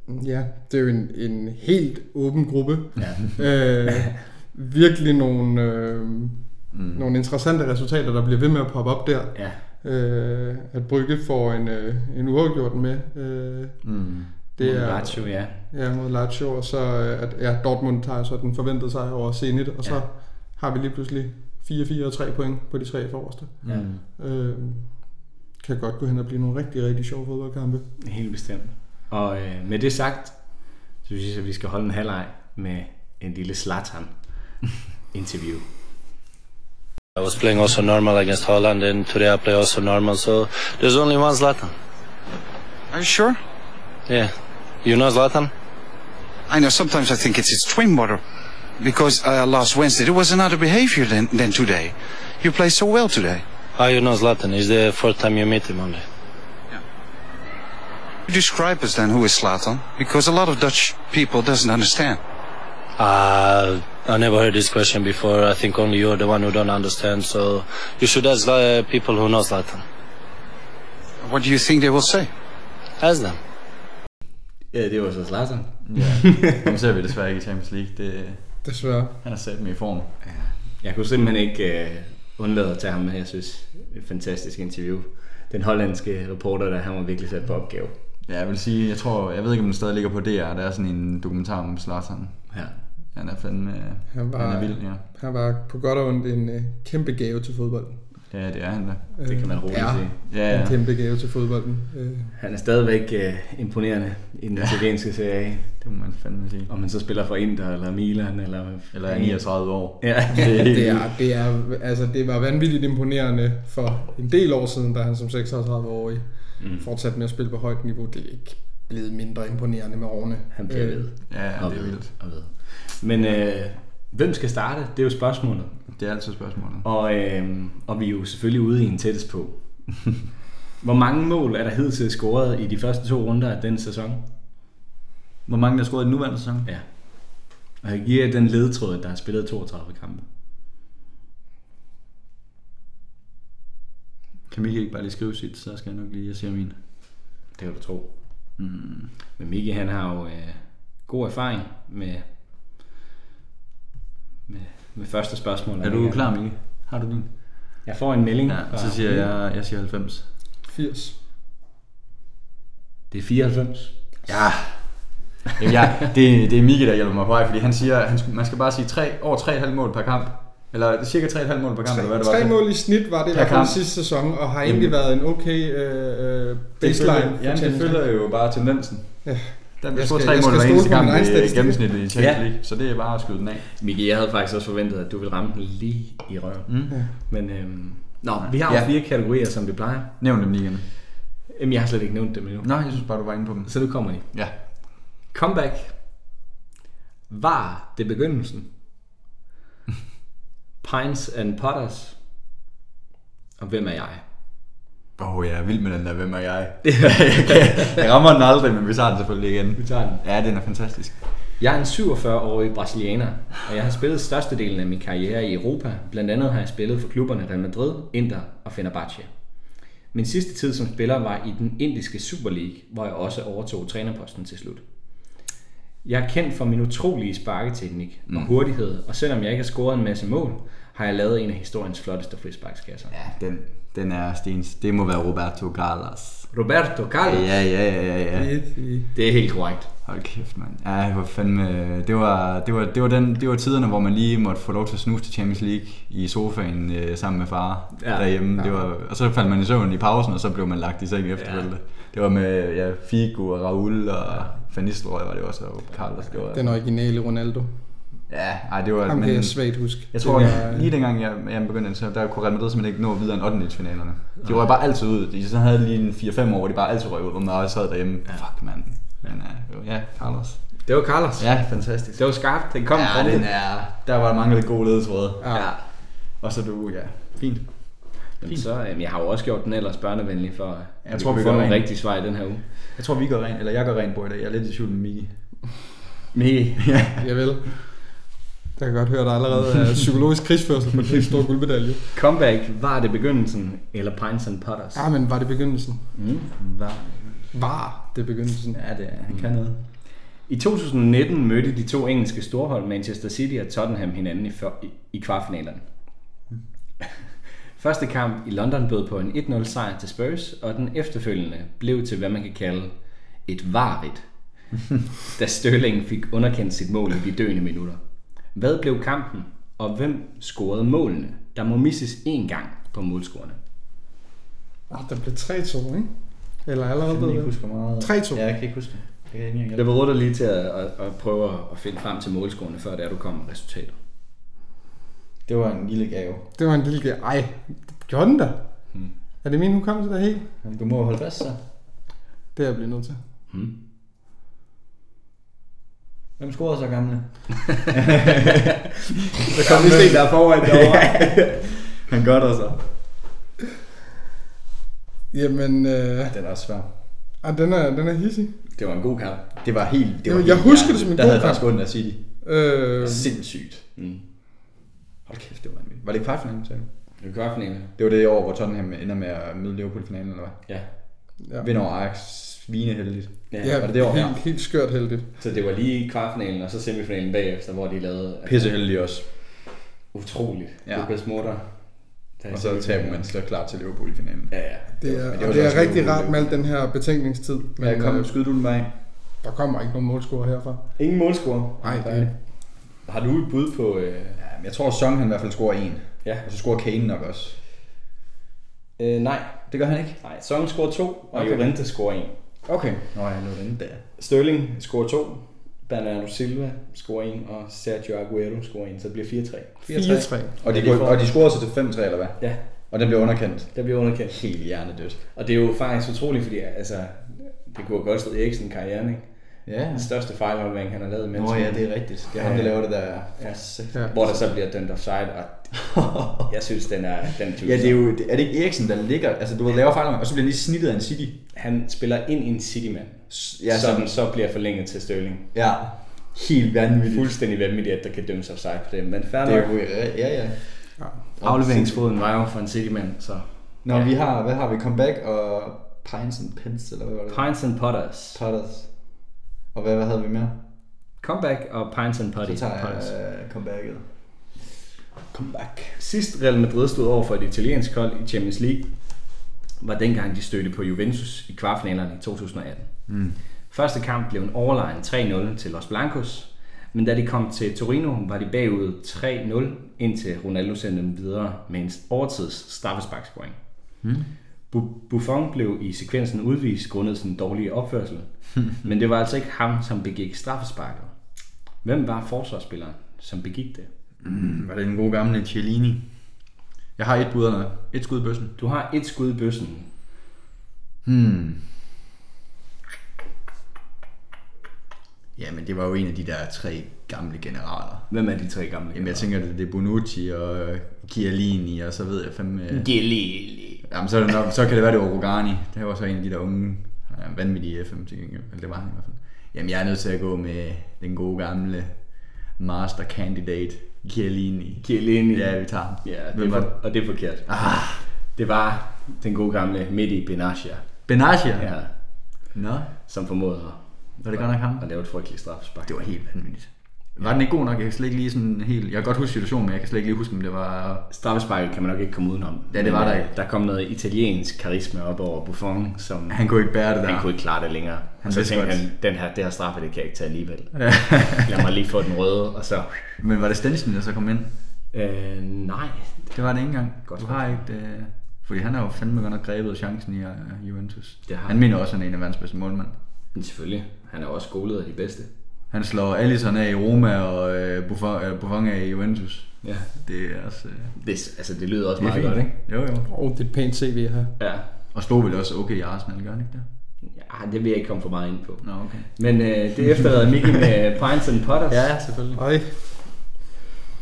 ja, det er jo en, en helt åben gruppe. Ja. øh, virkelig nogle, øh, mm. nogle interessante resultater, der bliver ved med at poppe op der. Ja. Øh, at Brygge får en, øh, en uafgjort med. Øh, mm. Det mod er, Lazio, ja. Ja, mod Lazio, og så øh, at ja, Dortmund tager så den forventede sig over Zenit, og så ja. har vi lige pludselig 4-4 og 3 point på de tre forreste. Ja. Øh, kan godt gå hen og blive nogle rigtig, rigtig sjove fodboldkampe. Helt bestemt. Og øh, med det sagt, Så synes jeg, at vi skal holde en halvleg med en lille Zlatan interview. I was playing also normal against Holland, and today I play also normal. So there's only one Zlatan. Are you sure? Yeah, you know Zlatan? I know sometimes I think it's his twin brother. Because uh, last Wednesday there was another behavior than, than today. You played so well today. How you know Zlatan? It's the fourth time you meet him only. Yeah. Describe us then who is Slatan? Because a lot of Dutch people doesn't understand. Uh, I never heard this question before. I think only you're the one who don't understand. So you should ask uh, people who know Zlatan. What do you think they will say? Ask them. Ja, det var så Zlatan. Ja, nu ser vi desværre ikke i Champions League. Det, Desværre. han er sat med i form. Jeg kunne simpelthen ikke uh, undlade at tage ham med. Jeg synes, et fantastisk interview. Den hollandske reporter, der han var virkelig sat på opgave. Ja, jeg vil sige, jeg tror, jeg ved ikke, om den stadig ligger på DR. Der er sådan en dokumentar om Zlatan. Ja. Han er fandme, Han var, han er vild, ja. han var på godt og ondt en øh, kæmpe gave til fodbold. Ja, det er han da. Det kan man roligt ja, sige. Ja, en ja. kæmpe gave til fodbolden. Øh, Han er stadigvæk uh, imponerende i den italienske serie A. Det må man fandme sige. Om man så spiller for Inter eller Milan eller... Eller er 39 år. Ja. Det er det, er, det, er, altså, det var vanvittigt imponerende for en del år siden, da han som 36-årig mm. fortsatte med at spille på højt niveau. Det er ikke blevet mindre imponerende med årene. Han bliver ved. Ja, ja, Og det er ved, vildt. Og ved. Men øh, hvem skal starte? Det er jo spørgsmålet. Det er altid spørgsmålet. Og, øh, og vi er jo selvfølgelig ude i en tættest på. Hvor mange mål er der hidtil scoret i de første to runder af den sæson? Hvor mange der har scoret i den nuværende sæson? Ja. Og jeg giver den ledtråd, at der har spillet 32 kampe. Kan Mikael ikke bare lige skrive sit, så skal jeg nok lige, jeg siger min. Det kan du tro. Mm. Men Miki, han har jo øh, god erfaring med, med, med første spørgsmål. Er du klar, Mikael? Har du din? Jeg får en melding. Ja, fra- så siger jeg, jeg siger 90. 80. Det er 94. Ja. Jamen, ja, det, det er Mikael, der hjælper mig på vej, fordi han siger, han, man skal bare sige 3, over 3,5 mål per kamp. Eller cirka 3,5 mål per kamp, eller hvad det var. Tre mål i snit var det i hvert fald sidste sæson, og har egentlig været en okay øh, øh, baseline. Det følger, ja, det følger jo bare tendensen. Ja. Der Jeg skal- 3 jeg mål hver eneste egen i gennemsnittet i Champions Ja. League, så det er bare at skyde den af. Miki, jeg havde faktisk også forventet, at du ville ramme den lige i røven. Mm. Men øhm, nå, vi har jo Ja. fire kategorier, som vi plejer. Nævn dem lige igen. Jamen, jeg har slet ikke nævnt dem endnu. Nå, jeg synes bare, du var inde på dem. Så nu kommer de. Ja. Comeback. Var det begyndelsen? Pines and Potters. Og hvem er jeg? Åh, oh, jeg er vild med den der, hvem er jeg? jeg rammer den aldrig, men vi tager den selvfølgelig igen. Vi tager den. Ja, den er fantastisk. Jeg er en 47-årig brasilianer, og jeg har spillet størstedelen af min karriere i Europa. Blandt andet har jeg spillet for klubberne Real Madrid, Inter og Fenerbahce. Min sidste tid som spiller var i den indiske Super League, hvor jeg også overtog trænerposten til slut. Jeg er kendt for min utrolige sparketeknik og hurtighed, og selvom jeg ikke har scoret en masse mål, har jeg lavet en af historiens flotteste frisparkskasser. Ja, den, den er Stens. Det må være Roberto Carlos. Roberto Carlos. Ja, ja, ja, ja, ja. Det er helt korrekt. Hold kæft, mand. Ja, hvor fandme... Det var, det, var, det, var den, det var tiderne, hvor man lige måtte få lov til at snuse til Champions League i sofaen øh, sammen med far Ja, ja, derhjemme. Det var, og så faldt man i søvn i pausen, og så blev man lagt i seng efterfølgende. Det var med ja, Figo og Raul og ja. Van Nistelrooy var det også, og Carlos. Det var, den originale Ronaldo. Ja, ej, det var... Ham kan men, jeg svagt huske. jeg tror, det var, lige dengang jeg, jeg begyndte, så der kunne Real Madrid simpelthen ikke nå videre end 8. finalerne. De røg bare altid ud. De så havde lige en 4-5 år, hvor de bare altid røg ud, hvor man også sad derhjemme. Ja. Fuck, mand. Men uh, ja, Carlos. Det var Carlos. Ja, fantastisk. Det var skarpt. Den kom Ja, den er... Der var mange lidt gode ledetråde. Ja. ja. Og så du, ja, fint. Jamen, så, jamen, jeg har jo også gjort den ellers børnevenlig for, at Jeg tror, kunne vi få gør nogle rent. rigtige svar i den her uge. Jeg tror, vi gør rent, eller jeg gør rent på i dag. Jeg er lidt i tvivl med Miki. Miki. Jeg vil. Jeg kan godt høre, at der allerede er psykologisk krigsførsel på den store guldmedalje. Comeback, var det begyndelsen, eller Pines and Potters? Ja, men var det begyndelsen? Mm. Hvad? Var det begyndelsen? Ja, det er, han kan noget. I 2019 mødte de to engelske storhold, Manchester City og Tottenham, hinanden i, før, i, i kvartfinalerne. Første kamp i London bød på en 1-0 sejr til Spurs, og den efterfølgende blev til, hvad man kan kalde et varigt, da Sterling fik underkendt sit mål i de døende minutter. Hvad blev kampen, og hvem scorede målene? Der må misses én gang på målscorerne. Oh, der blev 3-2, ikke? Eller allerede Jeg kan ikke huske meget. 3-2. Ja, jeg kan ikke huske det. kan jeg ikke engang Jeg vil råde dig lige til at, at, at prøve at finde frem til målscorene, før det er, du kommer med resultatet. Det var en lille gave. Det var en lille gave. Ej, gjorde den da? Hmm. Er det min hukommelse, der er helt? Du må holde fast så. Det er jeg blevet nødt til. Hmm. Hvem scorede så gamle? Der kom lige en, der er foran derovre. Han gør det så. Jamen, øh, Den er også svær. ah, den er, den er hissig. Det var en god kamp. Det var helt... Det var Jamen, jeg helt husker det som en Der god havde jeg kamp. faktisk af City. Øh, Sindssygt. Mm. Hold kæft, det var en Var det kvartfinalen, sagde du? Det var kvartfinalen. Det var det år, hvor Tottenham ender med at møde Liverpool i finalen, eller hvad? Ja. ja. Vinder over Ajax. Svineheldigt. Ja. Ja, var det det år? helt, Ja. helt skørt heldigt. Så det var lige kvartfinalen, og så semifinalen bagefter, hvor de lavede altså, Pisseheldigt også. utroligt. Ja. Lukas der Og så taber man så klar til Liverpool i finalen. Ja, ja. Det er, men det var det er rigtig rart med al den her betænkningstid. Men Men kom, øh, skyd du den bare der kommer ikke nogen målscorer herfra. Ingen målscore. Nej, det, Har du et bud på... Øh... Ja, men jeg tror, Song han i hvert fald scorer en. Ja. Og så scorer Kane nok også. Øh, nej. Det gør han ikke? Nej, Song scorer to, og Okay. Llorente scorer en. Okay. Nå, jeg lå den der. Sterling scorer to. Bernardo Silva scorer en, og Sergio Aguero scorer en, så det bliver 4-3. 4-3. Og de, Ja, de går, får- og de scorer så til 5-3, eller hvad? Ja, Og den bliver underkendt. der bliver underkendt. Helt hjernedødt. Og det er jo faktisk utroligt, fordi altså, det kunne have godt stået Eriksen karrieren, ikke? Ja. Den største fejlaflevering, han har lavet. mens Nå ja, det er rigtigt. Det er ham, der laver det der. Ja. Ja. Hvor der så bliver dømt offside, og jeg synes, den er den Ja, det er jo, er det ikke Eriksen, der ligger, altså du ved, laver fejl, og så bliver han lige snittet af en City. Han spiller ind i en City-mand, Ja, ja, så- så den så bliver forlænget til Sterling. Ja, helt vanvittigt. Fuldstændig vanvittigt, at der kan dømmes offside på det, men fair Det nok. er jo, ja, ja. Ja. Afleveringsfoden var jo for en City-mand, så... Nå, vi har, hvad har vi? Comeback og Pines and Pins, eller hvad var det? Pines and Potters. Potters. Og hvad, hvad havde vi mere? Comeback og Pines and Potty. Så tager jeg uh, comebacket. Comeback. Sidst Real Madrid stod over for et italiensk hold i Champions League, var dengang de stødte på Juventus i kvartfinalerne i 2018. Mm. Første kamp blev en overlegen 3-0 til Los Blancos, men da de kom til Torino, var de bagud 3-0, indtil Ronaldo sendte dem videre med en overtids straffesparkscoring. Mm. Bu- Buffon blev i sekvensen udvist grundet sin dårlige opførsel, men det var altså ikke ham, som begik straffesparket. Hvem var forsvarsspilleren, som begik det? Mm, var det den gode gamle Cialini? Jeg har et bud eller et skud i bøssen. Du har et skud i bøssen. Hmm. Ja, men det var jo en af de der tre gamle generaler. Hvem er de tre gamle? Jamen, jeg tænker, det er Bonucci og Chiellini, og så ved jeg fandme... Gilly. Jamen, så, er nok, så kan det være, det var Rogani. Det var så en af de der unge, ja, vanvittige FM til. Eller det var han i hvert fald. Jamen, jeg er nødt til at gå med den gode gamle master candidate, Chiellini. Chiellini. Ja, vi tager ham. Ja, det er var og det er forkert. Ah, Det var den gode gamle Mehdi Benatia, Benatia. ja, Nå, som formåede var det godt nok ham? at lave et frygteligt straffespark. Det var helt vanvittigt. Var den ikke god nok? Jeg kan slet ikke lige sådan helt... Jeg kan godt huske situationen, men jeg kan slet ikke lige huske, om det var... Straffesparket kan man nok ikke komme udenom. Ja, det var der øh, ikke. Der kom noget italiensk karisma op over Buffon, som Han kunne ikke bære det der. han kunne ikke klare det længere. Han og så tænkte godt. han, den her, det her straffe, det kan jeg ikke tage alligevel. Lad mig lige få den røde, og så... Men var det Stensen, der så kom ind? Øh, nej, Det var det ikke engang. Godt du har ikke... Øh... Fordi han har jo fandme godt nok grebet chancen i uh, Juventus. Det har han mener også, at han er en af verdens bedste målmænd. men selvfølgelig. Han er også skolet af de bedste. Han slår Alisson af i Roma og øh, Buffon, øh, Buffon af i Juventus. Ja. Det er også... Øh, Det, altså, det lyder også det er meget fint. godt, ikke? Jo, jo. Og det er et pænt CV her. Ja. Og stod vel også okay i Arsenal, gør han ikke det? ja, det vil jeg ikke komme for meget ind på. Nå, okay. Men øh, det efterlader Mickey med Pines and Potters. selvfølgelig. Øj,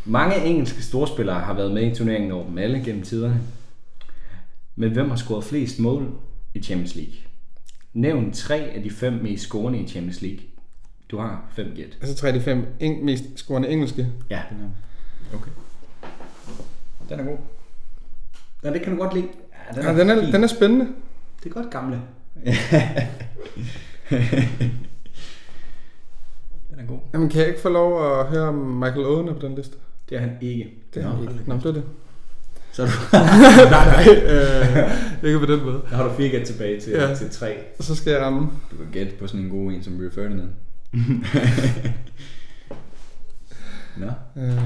Mange engelske storspillere har været med i turneringen over dem alle gennem tiderne. Men hvem har scoret flest mål i Champions League? Nævn tre af de fem mest scorende i Champions League. Du har fem gæt. altså 3 af de fem eng- mest scorende engelske. Ja. Okay. Den er god. ja, det kan du godt lide. Ja, Ja, den, er, den er spændende. Det er godt gamle. Den er god. Jamen, kan jeg ikke få lov at høre om Michael Owen er på den liste? Det er han ikke. Det er han ikke. Nå, det er det. Så er du, nej, nej. Øh, ikke på den måde. der har du fire gæt tilbage til, ja. til tre. Og så skal jeg ramme. Du kan gætte på sådan en god en som Rio Ferdinand. Nå. Øh,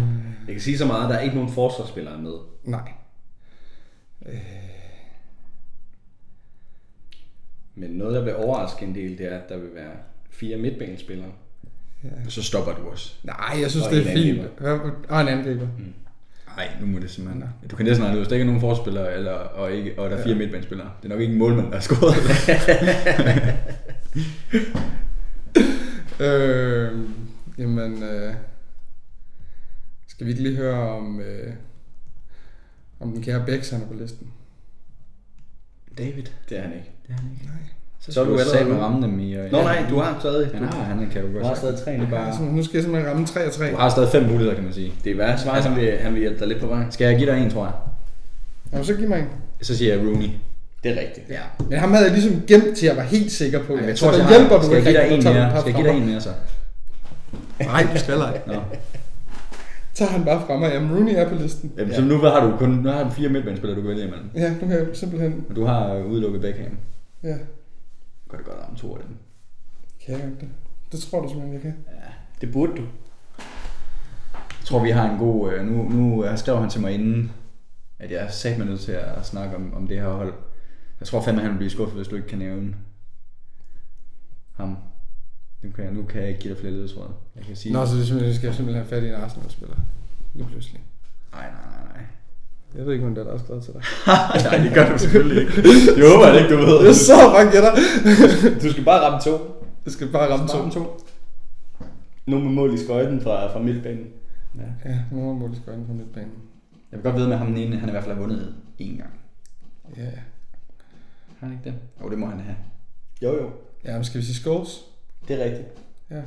Jeg kan sige så meget, at der er ikke nogen forsvarsspillere med. nej. Men noget, der vil overraske en del, det er, at der vil være fire midtbanespillere. Så stopper du også. Nej, jeg synes, Og det er en fint. Og en angriber. Nej, nu må det simpelthen... Du kan næsten ud, hvis der ikke er nogen forspillere, eller, og, ikke, og der er fire ja. midtbanespillere. Det er nok ikke en målmand, der har scoret. Øh, jamen, øh, skal vi ikke lige høre om, øh, om den kære Bex, han er på listen? David. Det er han ikke. Det er han ikke. Nej. Så, Så er du du allerede satme ude. ramme dem i... øh, Nå ja. nej, du har stadig. Han har, han kan jo Du godt har sagt. stadig tre. Det bare... Altså, nu skal jeg simpelthen ramme 3 og 3. Du har stadig fem muligheder, kan man sige. Det er værd svar, som vil, han vil hjælpe dig lidt på vej. Skal jeg give dig en, tror jeg? Jamen, så giv mig en. Så siger jeg Rooney. Det er rigtigt. Ja. Men ham havde jeg ligesom gemt til, at jeg var helt sikker på. Jamen, jeg så tror, der jeg hjælper du skal jeg ikke give dig rigtig, en at tage mere? et par Skal jeg give dig en mere, så? Nej, du skal ej. Nå. Så har han bare fra mig. Jamen, Rooney er på listen. Jamen, så nu har du kun nu har du fire midtbanespillere, du kan vælge imellem. Ja, nu kan jeg simpelthen... Og du har øh, udelukket Beckham. Ja, Godt godt ramme to af dem. kan jeg godt det? Det tror du simpelthen, jeg kan. Det burde du. Jeg tror, vi har en god... Øh, nu, nu øh, skrev han til mig inden, at jeg er sat mig nødt til at snakke om, om det her hold. Jeg tror fandme, han vil blive skuffet, hvis du ikke kan nævne ham. Nu kan jeg, nu kan jeg ikke give dig flere ledetråde. Jeg kan sige... Nå, så det simpelthen, skal jeg simpelthen have fat i en Arsenal-spiller. Lige pludselig. Nej, nej, nej, nej. Jeg ved ikke, hvem der er, har skrevet til dig. nej, det gør du selvfølgelig ikke. Det håber jeg ikke, du ved. Jeg så bare gætter. Du skal bare ramme to. Jeg skal bare ramme to. to. Nu med mål i skøjten fra, fra midtbanen. Ja. Ja, nu må mål i skøjten på midtbanen. Jeg vil godt vide med ham den ene, han i hvert fald har vundet én gang. Ja. Har han ikke det? Jo, det må han have. Jo, jo. Ja, men skal vi sige Scholes? Det er rigtigt. Ja.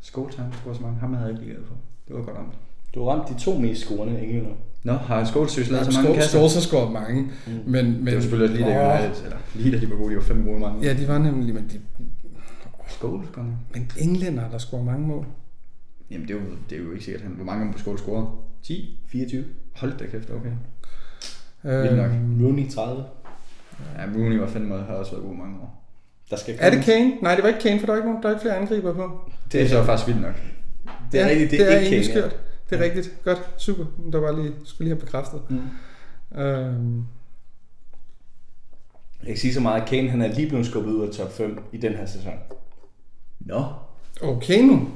Scholes, han scorer så mange. Ham havde jeg ikke ligget på. Det var godt ramt. Du har ramt de to mest scorende englænder. Nå, har Scholes synes lavet så mange kasser? Scholes har scoret mange. Mm. Men, men, Det var selvfølgelig også lige da United, eller lige da de var gode, de var fem gode mange. Ja, de var nemlig, men, de, Scholes, nok. men englænder, der scorer mange mål. Jamen, det er, jo, det er jo ikke sikkert, han, hvor mange har Scholes scoret? 10? 24. Hold da kæft, okay. Vildt nok. Øhm, Rooney 30. Ja, Rooney var fandme har også været god mange år. Der skal er det Kane? Nej, det var ikke Kane, for der er ikke, nogen, der er ikke flere angriber på. Det er så faktisk vildt nok. Det er ja, rigtigt, det er det er ikke egentlig Kane, ja. skørt. Det er rigtigt. Godt, super. Der var lige, skulle lige have bekræftet. Mm. Øhm, Jeg kan sige så meget, at Kane han er lige blevet skubbet ud af top 5 i den her sæson. Nå. okay nu.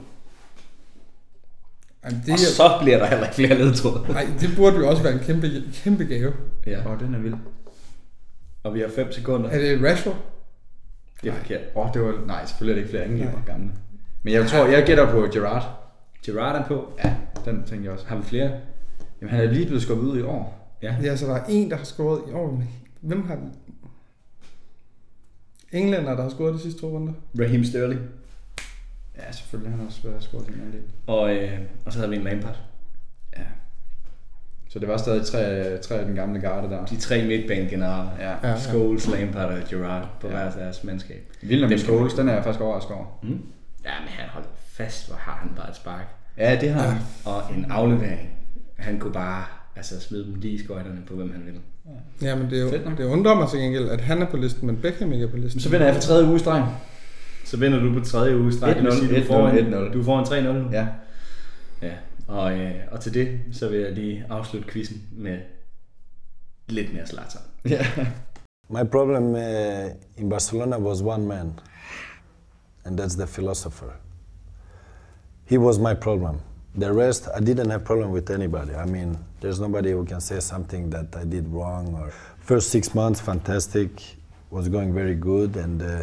Jamen, det, Og så bliver der heller ikke flere ledtråde. nej, det burde jo også være en kæmpe, kæmpe gave. Ja. Oh, den er vild. Og vi har 5 sekunder. Er det Rashford? Det er forkert. Åh, oh, det var... Nej, selvfølgelig er det ikke flere angriber gamle. Men jeg tror, jeg gætter på Gerrard. Gerrard er på. Ja, den tænker jeg også. Har vi flere? Jamen, han er lige blevet skubbet ud i år. Ja. Ja, så der er en, der har scoret i år. Hvem har? Englænder, der har scoret de sidste to runder. Raheem Sterling. Ja, selvfølgelig. Han har også scoret til en anden del. Og, øh, og så havde vi en Lampard. Så det var stadig tre, tre af den gamle garde der. De tre midtbanegeneraler. Ja. Ja. Scholes, Lampard og Gerrard på Ja. hver deres mandskab. Vildt med Scholes, den er jeg faktisk overrasket over. Mm. Ja, men han holdt fast, hvor har han bare et spark. Ja, det har han. Og en aflevering. Han kunne bare altså, smide dem lige i skøjterne på, hvem han ville. Ja, men det, er Fedt jo, nok. det undrer mig til gengæld, at han er på listen, men Beckham ikke er på listen. Så vinder jeg for tredje uge i streg. Så vinder du på tredje uge streg. 1-0, Det vil sige, du 1-0, får en, 1-0. du får en 3-0 nu. Ja. ja. Og, øh, og til det, så vil jeg lige afslutte quizzen med lidt mere Zlatan. ja. My problem uh, in Barcelona was one man, and that's the philosopher. He was my problem. The rest, I didn't have problem with anybody. I mean, there's nobody who can say something that I did wrong. Or first six months, fantastic, was going very good, and uh,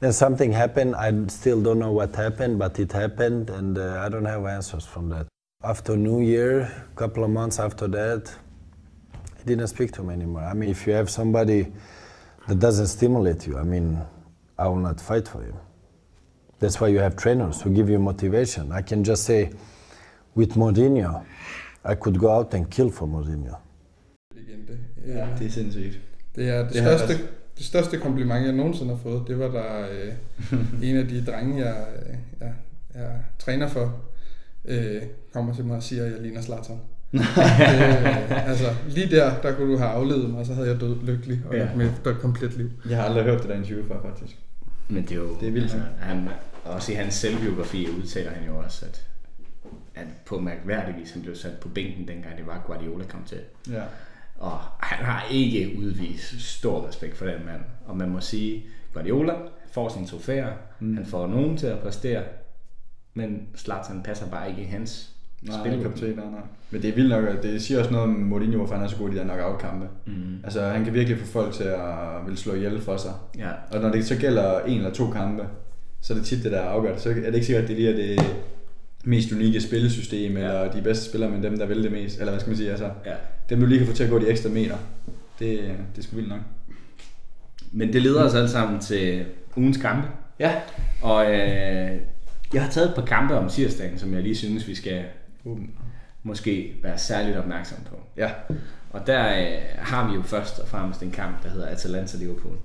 then something happened. I still don't know what happened, but it happened, and uh, I don't have answers from that. After New Year, a couple of months after that, I didn't speak to him anymore. I mean, if you have somebody that doesn't stimulate you, I mean, I will not fight for you. That's why you have trainers who give you motivation. I can just say, with Mourinho, I could go out and kill for Mourinho. legende. Ja. Det er sindssygt. Det er det, Det det, største, jeg det største kompliment, jeg nogensinde har fået. Det var der øh, en af de drenge, jeg, jeg, jeg træner for, øh, kommer til mig og siger, at jeg ligner Zlatan. øh, altså, lige der, der kunne du have afledet mig, og så havde jeg død lykkelig og ja. med et komplet liv. Jeg har aldrig hørt det der interview før, faktisk. Men det er jo... Det er vildt. Altså, han, også i hans selvbiografi udtaler han jo også, at, at på mærkværdig vis han blev sat på bænken, dengang det var Guardiola kom til. Ja. Og han har ikke udvist stor respekt for den mand. Og man må sige, Guardiola får sine trofæer, mm. han får nogen til at præstere, men Zlatan passer bare ikke i hans Nej, spil. kaptajn, nej, nej. Men det er vildt nok, det siger også noget om Mourinho, hvorfor han er så god i de der knockout-kampe. Mm. Altså, han kan virkelig få folk til at vil slå ihjel for sig. Ja. Og når det så gælder en eller to kampe, så er det tit det, der er afgørende. Så er det ikke sikkert, at det lige er det mest unikke spillesystem, ja. eller de bedste spillere, men dem, der vil det mest. Eller hvad skal man sige, altså, ja. dem du lige kan få til at gå de ekstra meter. Det, det er sgu vildt nok. Men det leder os alle sammen til ugens kampe. Ja. Og øh, jeg har taget et par kampe om tirsdagen, som jeg lige synes, vi skal måske være særligt opmærksom på. Ja. Og der øh, har vi jo først og fremmest en kamp, der hedder Atalanta-Liverpool.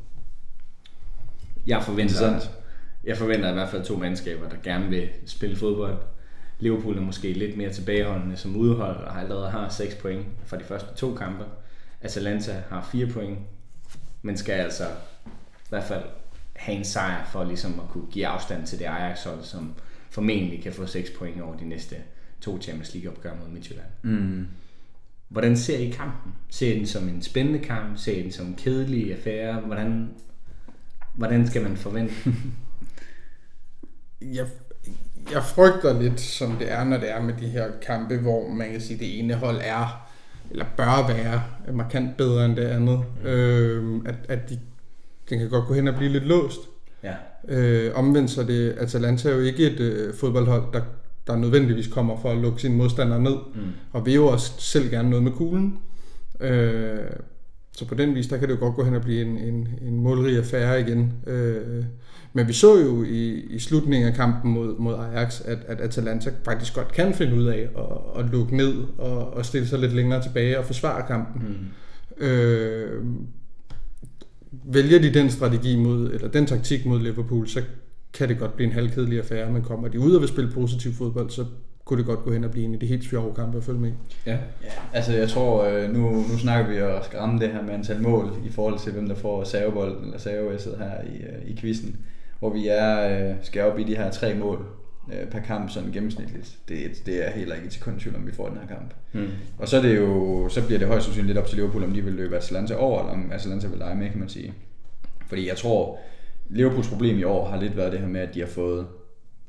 Jeg forventer, jeg forventer i hvert fald to mandskaber, der gerne vil spille fodbold. Liverpool er måske lidt mere tilbageholdende som udhold, og har allerede har 6 point fra de første to kampe. Atalanta har 4 point, men skal altså i hvert fald have en sejr for ligesom at kunne give afstand til det Ajax-hold, som formentlig kan få 6 point over de næste to Champions League opgør mod Midtjylland. Mm. Hvordan ser I kampen? Ser I den som en spændende kamp? Ser I den som en kedelig affære? Hvordan, hvordan skal man forvente? jeg, jeg frygter lidt, som det er, når det er med de her kampe, hvor man kan sige, at det ene hold er, eller bør være, markant bedre end det andet. Mm. Øh, at, at de, den kan godt gå hen og blive lidt låst. ja. Øh, omvendt så er det Atalanta er jo ikke et øh, fodboldhold, der, der nødvendigvis kommer for at lukke sine modstandere ned, Mm. og vil jo også selv gerne noget med kuglen. Øh, så på den vis, der kan det jo godt gå hen og blive en, en, en målrig affære igen. Øh, men vi så jo i, i slutningen af kampen mod, mod Ajax, at, at Atalanta faktisk godt kan finde ud af at, at lukke ned og, og stille sig lidt længere tilbage og forsvare kampen. Mm. Øh, vælger de den strategi mod, eller den taktik mod Liverpool, så kan det godt blive en halvkedelig affære, men kommer de ud og vil spille positiv fodbold, så kunne det godt gå hen og blive en af de helt sjove kampe at følge med i. Ja. Altså jeg tror, øh, nu, nu snakker vi og skal ramme det her med antal mål i forhold til, hvem der får servebolden eller servevæsset her i, øh, i quizzen. Hvor vi er, øh, skal op i de her tre mål per kamp sådan gennemsnitligt. Det, det er heller ikke til kun tvivl om, vi får den her kamp. Mm. Og så, er det jo, så bliver det højst sandsynligt lidt op til Liverpool, om de vil løbe Atalanta over, eller om Atalanta vil lege med, kan man sige. Fordi jeg tror, Liverpools problem i år har lidt været det her med, at de har fået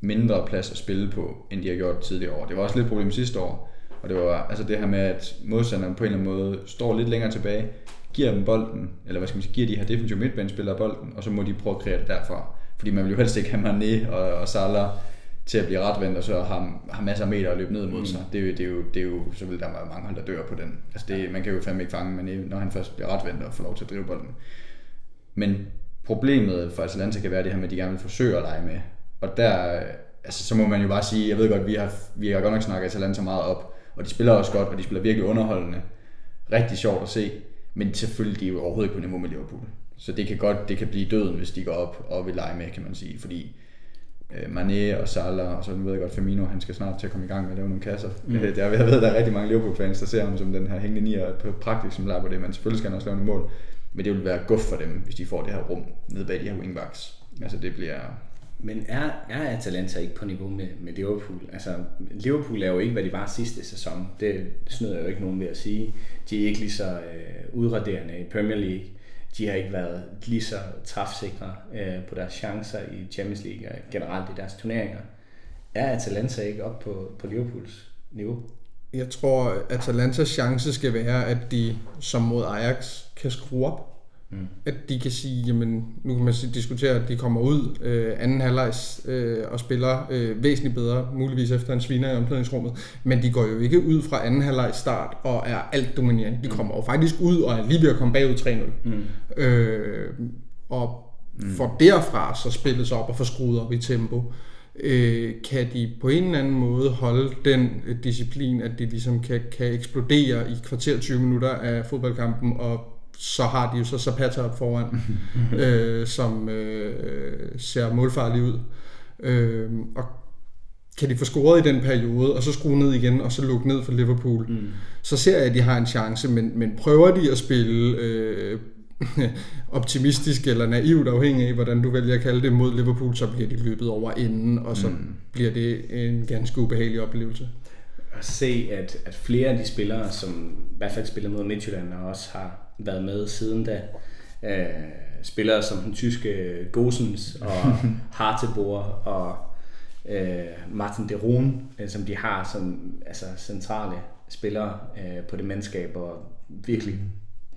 mindre plads at spille på, end de har gjort tidligere år. Det var også lidt et problem sidste år. Og det var altså det her med, at modstanderen på en eller anden måde står lidt længere tilbage, giver dem bolden, eller hvad skal man sige, giver de her defensive midtbanespillere bolden, og så må de prøve at kreere det derfra. Fordi man vil jo helst ikke have Mané og, og Salah til at blive retvendt, og så har, har masser af meter at løbe ned mod sig. Det, er jo, det, er jo, det er jo, så vil der være mange hold, der dør på den. Altså det, man kan jo fandme ikke fange Mané, når han først bliver retvendt og får lov til at drive bolden. Men problemet for Atalanta kan være det her med, at de gerne vil forsøge at lege med. Og der, altså, så må man jo bare sige, jeg ved godt, vi har, vi har godt nok snakket Atalanta meget op, og de spiller også godt, og de spiller virkelig underholdende. Rigtig sjovt at se, men selvfølgelig de er jo overhovedet ikke på niveau med Liverpool. Så det kan godt, det kan blive døden, hvis de går op og vil lege med, kan man sige, fordi øh, Mané og Salah, og så ved jeg godt, Firmino, han skal snart til at komme i gang med at lave nogle kasser. Mm. Jeg, jeg ved, der er rigtig mange Liverpool-fans, der ser ham som den her hængende nier på praktisk som på det, men selvfølgelig skal han også lave nogle mål. Men det vil være godt for dem, hvis de får det her rum nede bag de her wingbacks. Altså det bliver... Men er, er Atalanta ikke på niveau med, med Liverpool? Altså, Liverpool er jo ikke, hvad de var sidste sæson. Det snyder jeg jo ikke nogen ved at sige. De er ikke lige så øh, udraderende i Premier League. De har ikke været lige så træfsikre øh, på deres chancer i Champions League og generelt i deres turneringer. Er Atalanta ikke op på, på Liverpools niveau? Jeg tror, at Atalantas chance skal være, at de som mod Ajax kan skrue op. Mm. At de kan sige, jamen, nu kan man diskutere, at de kommer ud øh, anden halvlejs øh, og spiller øh, væsentligt bedre, muligvis efter en sviner i omklædningsrummet, men de går jo ikke ud fra anden halvlejs start og er alt dominerende. De kommer jo faktisk ud og er lige ved at komme bagud 3-0. Mm. Øh, og mm. for derfra så spillet sig op og få skruet op i tempo. Øh, kan de på en eller anden måde holde den øh, disciplin, at de ligesom kan, kan eksplodere i kvarter 20 minutter af fodboldkampen, og så har de jo så Zapata op foran, øh, som øh, ser målfarlig ud. Øh, og kan de få scoret i den periode, og så skrue ned igen, og så lukke ned for Liverpool, mm. så ser jeg, at de har en chance, men, men prøver de at spille øh, optimistisk eller naivt, afhængig af, hvordan du vælger at kalde det, mod Liverpool, så bliver de løbet over inden, og så mm. bliver det en ganske ubehagelig oplevelse. At se, at, at flere af de spillere, som i hvert fald spiller mod Midtjylland, og også har været med siden da, øh, spillere som den tyske Gosens og Hartebor og øh, Martin de Roon, øh, som de har som altså, centrale spillere øh, på det mandskab, og virkelig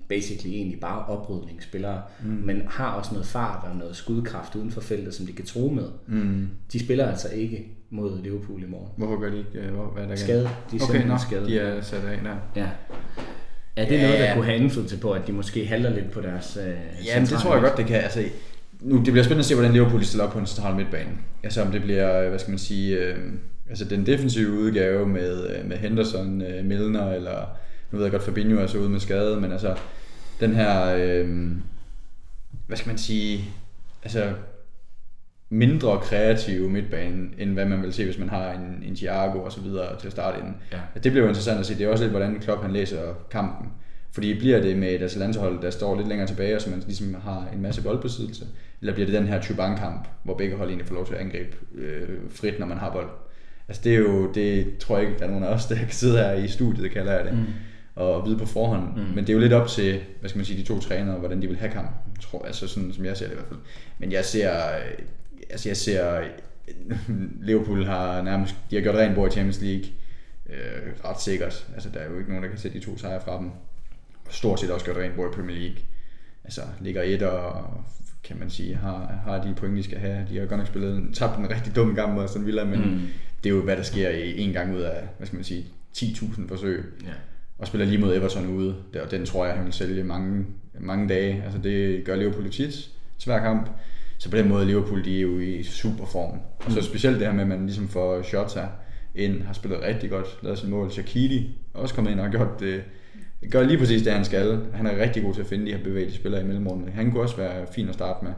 basically egentlig bare oprydningsspillere, mm. men har også noget fart og noget skudkraft uden for feltet, som de kan tro med. Mm. De spiller altså ikke mod Liverpool i morgen. Hvorfor gør de ikke? øh, Hvor, hvad er der Skade. De er okay, nå, skade. de er sat af der. Ja. Er det Ja. noget, der kunne have indflydelse på, at de måske halter lidt på deres øh, Ja, men det tror jeg godt, det kan. Altså, nu, det bliver spændende at se, hvordan Liverpool stiller op på en central midtbane. Altså om det bliver, øh, hvad skal man sige, øh, altså den defensive udgave med, øh, med Henderson, øh, Milner, eller nu ved jeg godt, Fabinho er så ude med skade, men altså den her, øh, hvad skal man sige, altså mindre kreative midtbane, end hvad man vil se, hvis man har en, en Thiago og så videre til at starte inden. Ja. Det bliver jo interessant at se. Det er også lidt, hvordan Klopp han læser kampen. Fordi bliver det med et Atalanta-hold, der står lidt længere tilbage, og så man ligesom har en masse boldbesiddelse, eller bliver det den her Tyban-kamp, hvor begge hold egentlig får lov til at angribe øh, frit, når man har bold. Altså det er jo, det tror jeg ikke, der er nogen af os, der kan sidde her i studiet, kalder jeg det, mm. og vide på forhånd. Mm. Men det er jo lidt op til, hvad skal man sige, de to trænere, hvordan de vil have kampen. Tror, altså sådan, som jeg ser det i hvert fald. Men jeg ser, altså jeg ser, Liverpool har nærmest, de har gjort rent bord i Champions League, øh, ret sikkert. Altså der er jo ikke nogen, der kan sætte de to sejre fra dem. Og stort set også gjort rent bord i Premier League. Altså ligger et og kan man sige, har, har de point, de skal have. De har godt nok spillet en, tabt en rigtig dum kamp mod Aston Villa, men mm. det er jo, hvad der sker i en gang ud af, hvad skal man sige, 10.000 forsøg. Ja. Og spiller lige mod Everton ude, Der- og den tror jeg, han vil sælge mange, mange dage. Altså det gør Liverpool tit, svær kamp. Så på den måde, Liverpool, de er jo i super form. Og så specielt det her med, at man ligesom får Shota ind, har spillet rigtig godt, lavet sin mål. Shaqiri også kommet ind og gjort det, gør lige præcis det, han skal. Han er rigtig god til at finde de her bevægelige spillere i mellemrummet. Han kunne også være fin at starte med.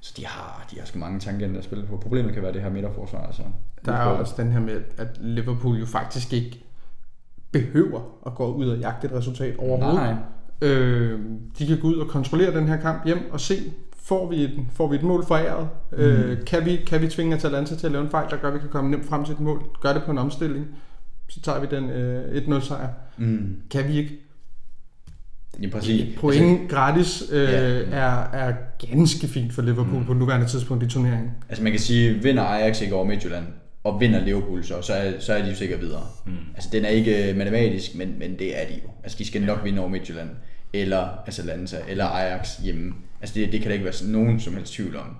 Så de har, de har sgu mange tangenter at spille på. Problemet kan være det her midterforsvar. Altså. Der er også den her med, at Liverpool jo faktisk ikke behøver at gå ud og jagte et resultat overhovedet. Nej. Øh, de kan gå ud og kontrollere den her kamp hjem og se, får vi et, får vi et mål foræret? Mm. Øh, kan, vi, kan vi tvinge Atalanta til at lave en fejl, der gør, at vi kan komme nemt frem til et mål? Gør det på en omstilling, så tager vi den øh, 1-0 sejr. Mm. Kan vi ikke? Ja, præcis. Point gratis øh, Ja. er, er ganske fint for Liverpool mm. på nuværende tidspunkt i turneringen. Altså man kan sige, vinder Ajax ikke over Midtjylland, og vinder Liverpool så, så er, så er de jo sikkert videre. Mm. Altså den er ikke matematisk, men, men det er de jo. Altså de skal nok vinde over Midtjylland, eller Atalanta, eller Ajax hjemme. Altså det, det kan der ikke være nogen som helst tvivl om.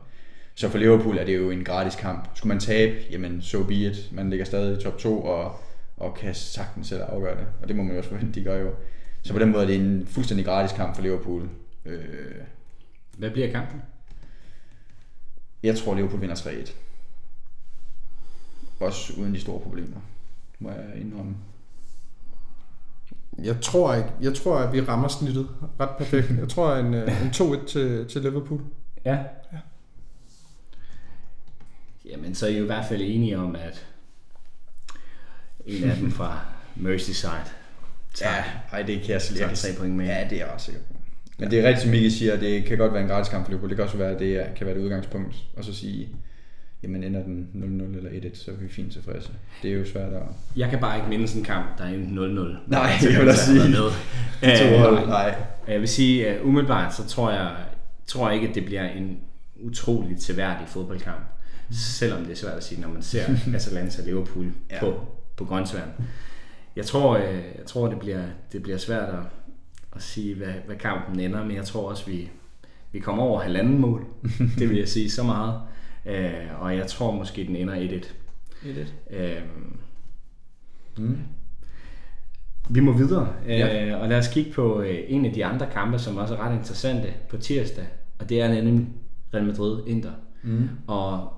Så for Liverpool er det jo en gratis kamp. Skulle man tabe, jamen so be it. Man ligger stadig i top 2 og, og kan sagtens selv afgøre det. Og det må man jo også forvente, de gør jo. Så på den måde er det en fuldstændig gratis kamp for Liverpool. Øh, Hvad bliver kampen? jeg tror, Liverpool vinder 3-1. Også uden de store problemer, må jeg indrømme. Jeg tror ikke. Jeg tror, at vi rammer snittet ret perfekt. Jeg tror en, øh, en 2-1 til, til Liverpool. Ja. ja. Jamen, så er I jo i hvert fald enige om, at en af dem fra Merseyside tager, Ja, ej, det kan jeg slet ikke tre point med. Ja, det er jeg ret sikker på. Men det er rigtigt, som Mikael siger, det kan godt være en gratis kamp for Liverpool. Det kan også være, at det kan være det udgangspunkt. Og så sige, jamen ender den 0-0 eller 1-1, så er vi fint tilfredse. Det er jo svært at... Jeg kan bare ikke mindes en kamp, der er en 0-0. Nej, jeg vil været sige. med. To hold, Øh, nej. Jeg vil sige, uh, umiddelbart, så tror jeg, tror jeg ikke, at det bliver en utrolig tilværdig fodboldkamp. Selvom det er svært at sige, når man ser Atalanta Liverpool Ja. ja. på, på grøntsværen. Jeg tror, øh, jeg tror det, bliver, det bliver svært at, at sige, hvad, hvad kampen ender, men jeg tror også, vi, vi kommer over halvanden mål. det vil jeg sige så meget. Øh, og jeg tror måske, den ender 1-1. 1-1. Øh, Mm. vi må videre, Ja. øh, og lad os kigge på øh, en af de andre kampe, som også er ret interessante på tirsdag, og det er nemlig Real Madrid-Inter. Mm. Og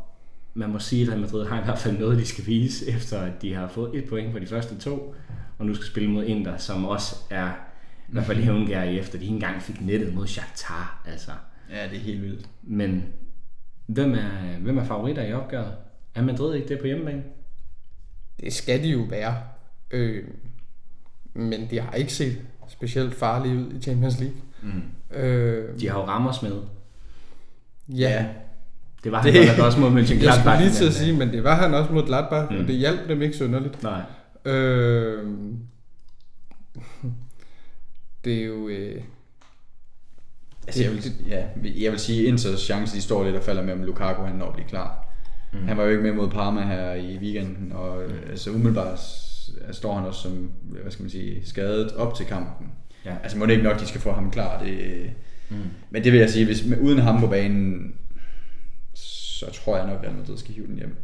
man må sige, at Real Madrid har i hvert fald noget, de skal vise, efter at de har fået et point for de første to, og nu skal spille mod Inter, som også er i hvert fald hævngærige efter, de ikke engang fik nettet mod Shakhtar. Altså. Ja, det er helt vildt. Men hvem er, hvem er favoritter i opgøret? Er Madrid ikke det på hjemmebane? Det skal de jo være. Øh, men de har ikke set specielt farlige ud i Champions League. Mm. Øh, De har jo Ramos med. ja, Det var han godt nok også mod jeg skulle Mönchengladbach. lige til at sige, men det var han også mod Gladbach. Mm. og det hjalp dem ikke synderligt. Nej. Øh, det er jo... Øh, Altså, jeg, vil, ja, jeg vil sige, Inters chance, de står lidt og falder med, om Lukaku han når at blive klar. Mm. Han var jo ikke med mod Parma her i weekenden, og mm. altså, umiddelbart står han også som, hvad skal man sige, skadet op til kampen. Ja. Altså må det ikke nok, de skal få ham klar. Det, mm. Men det vil jeg sige, hvis, uden ham på banen, så tror jeg nok, at Real Madrid skal hive den hjem.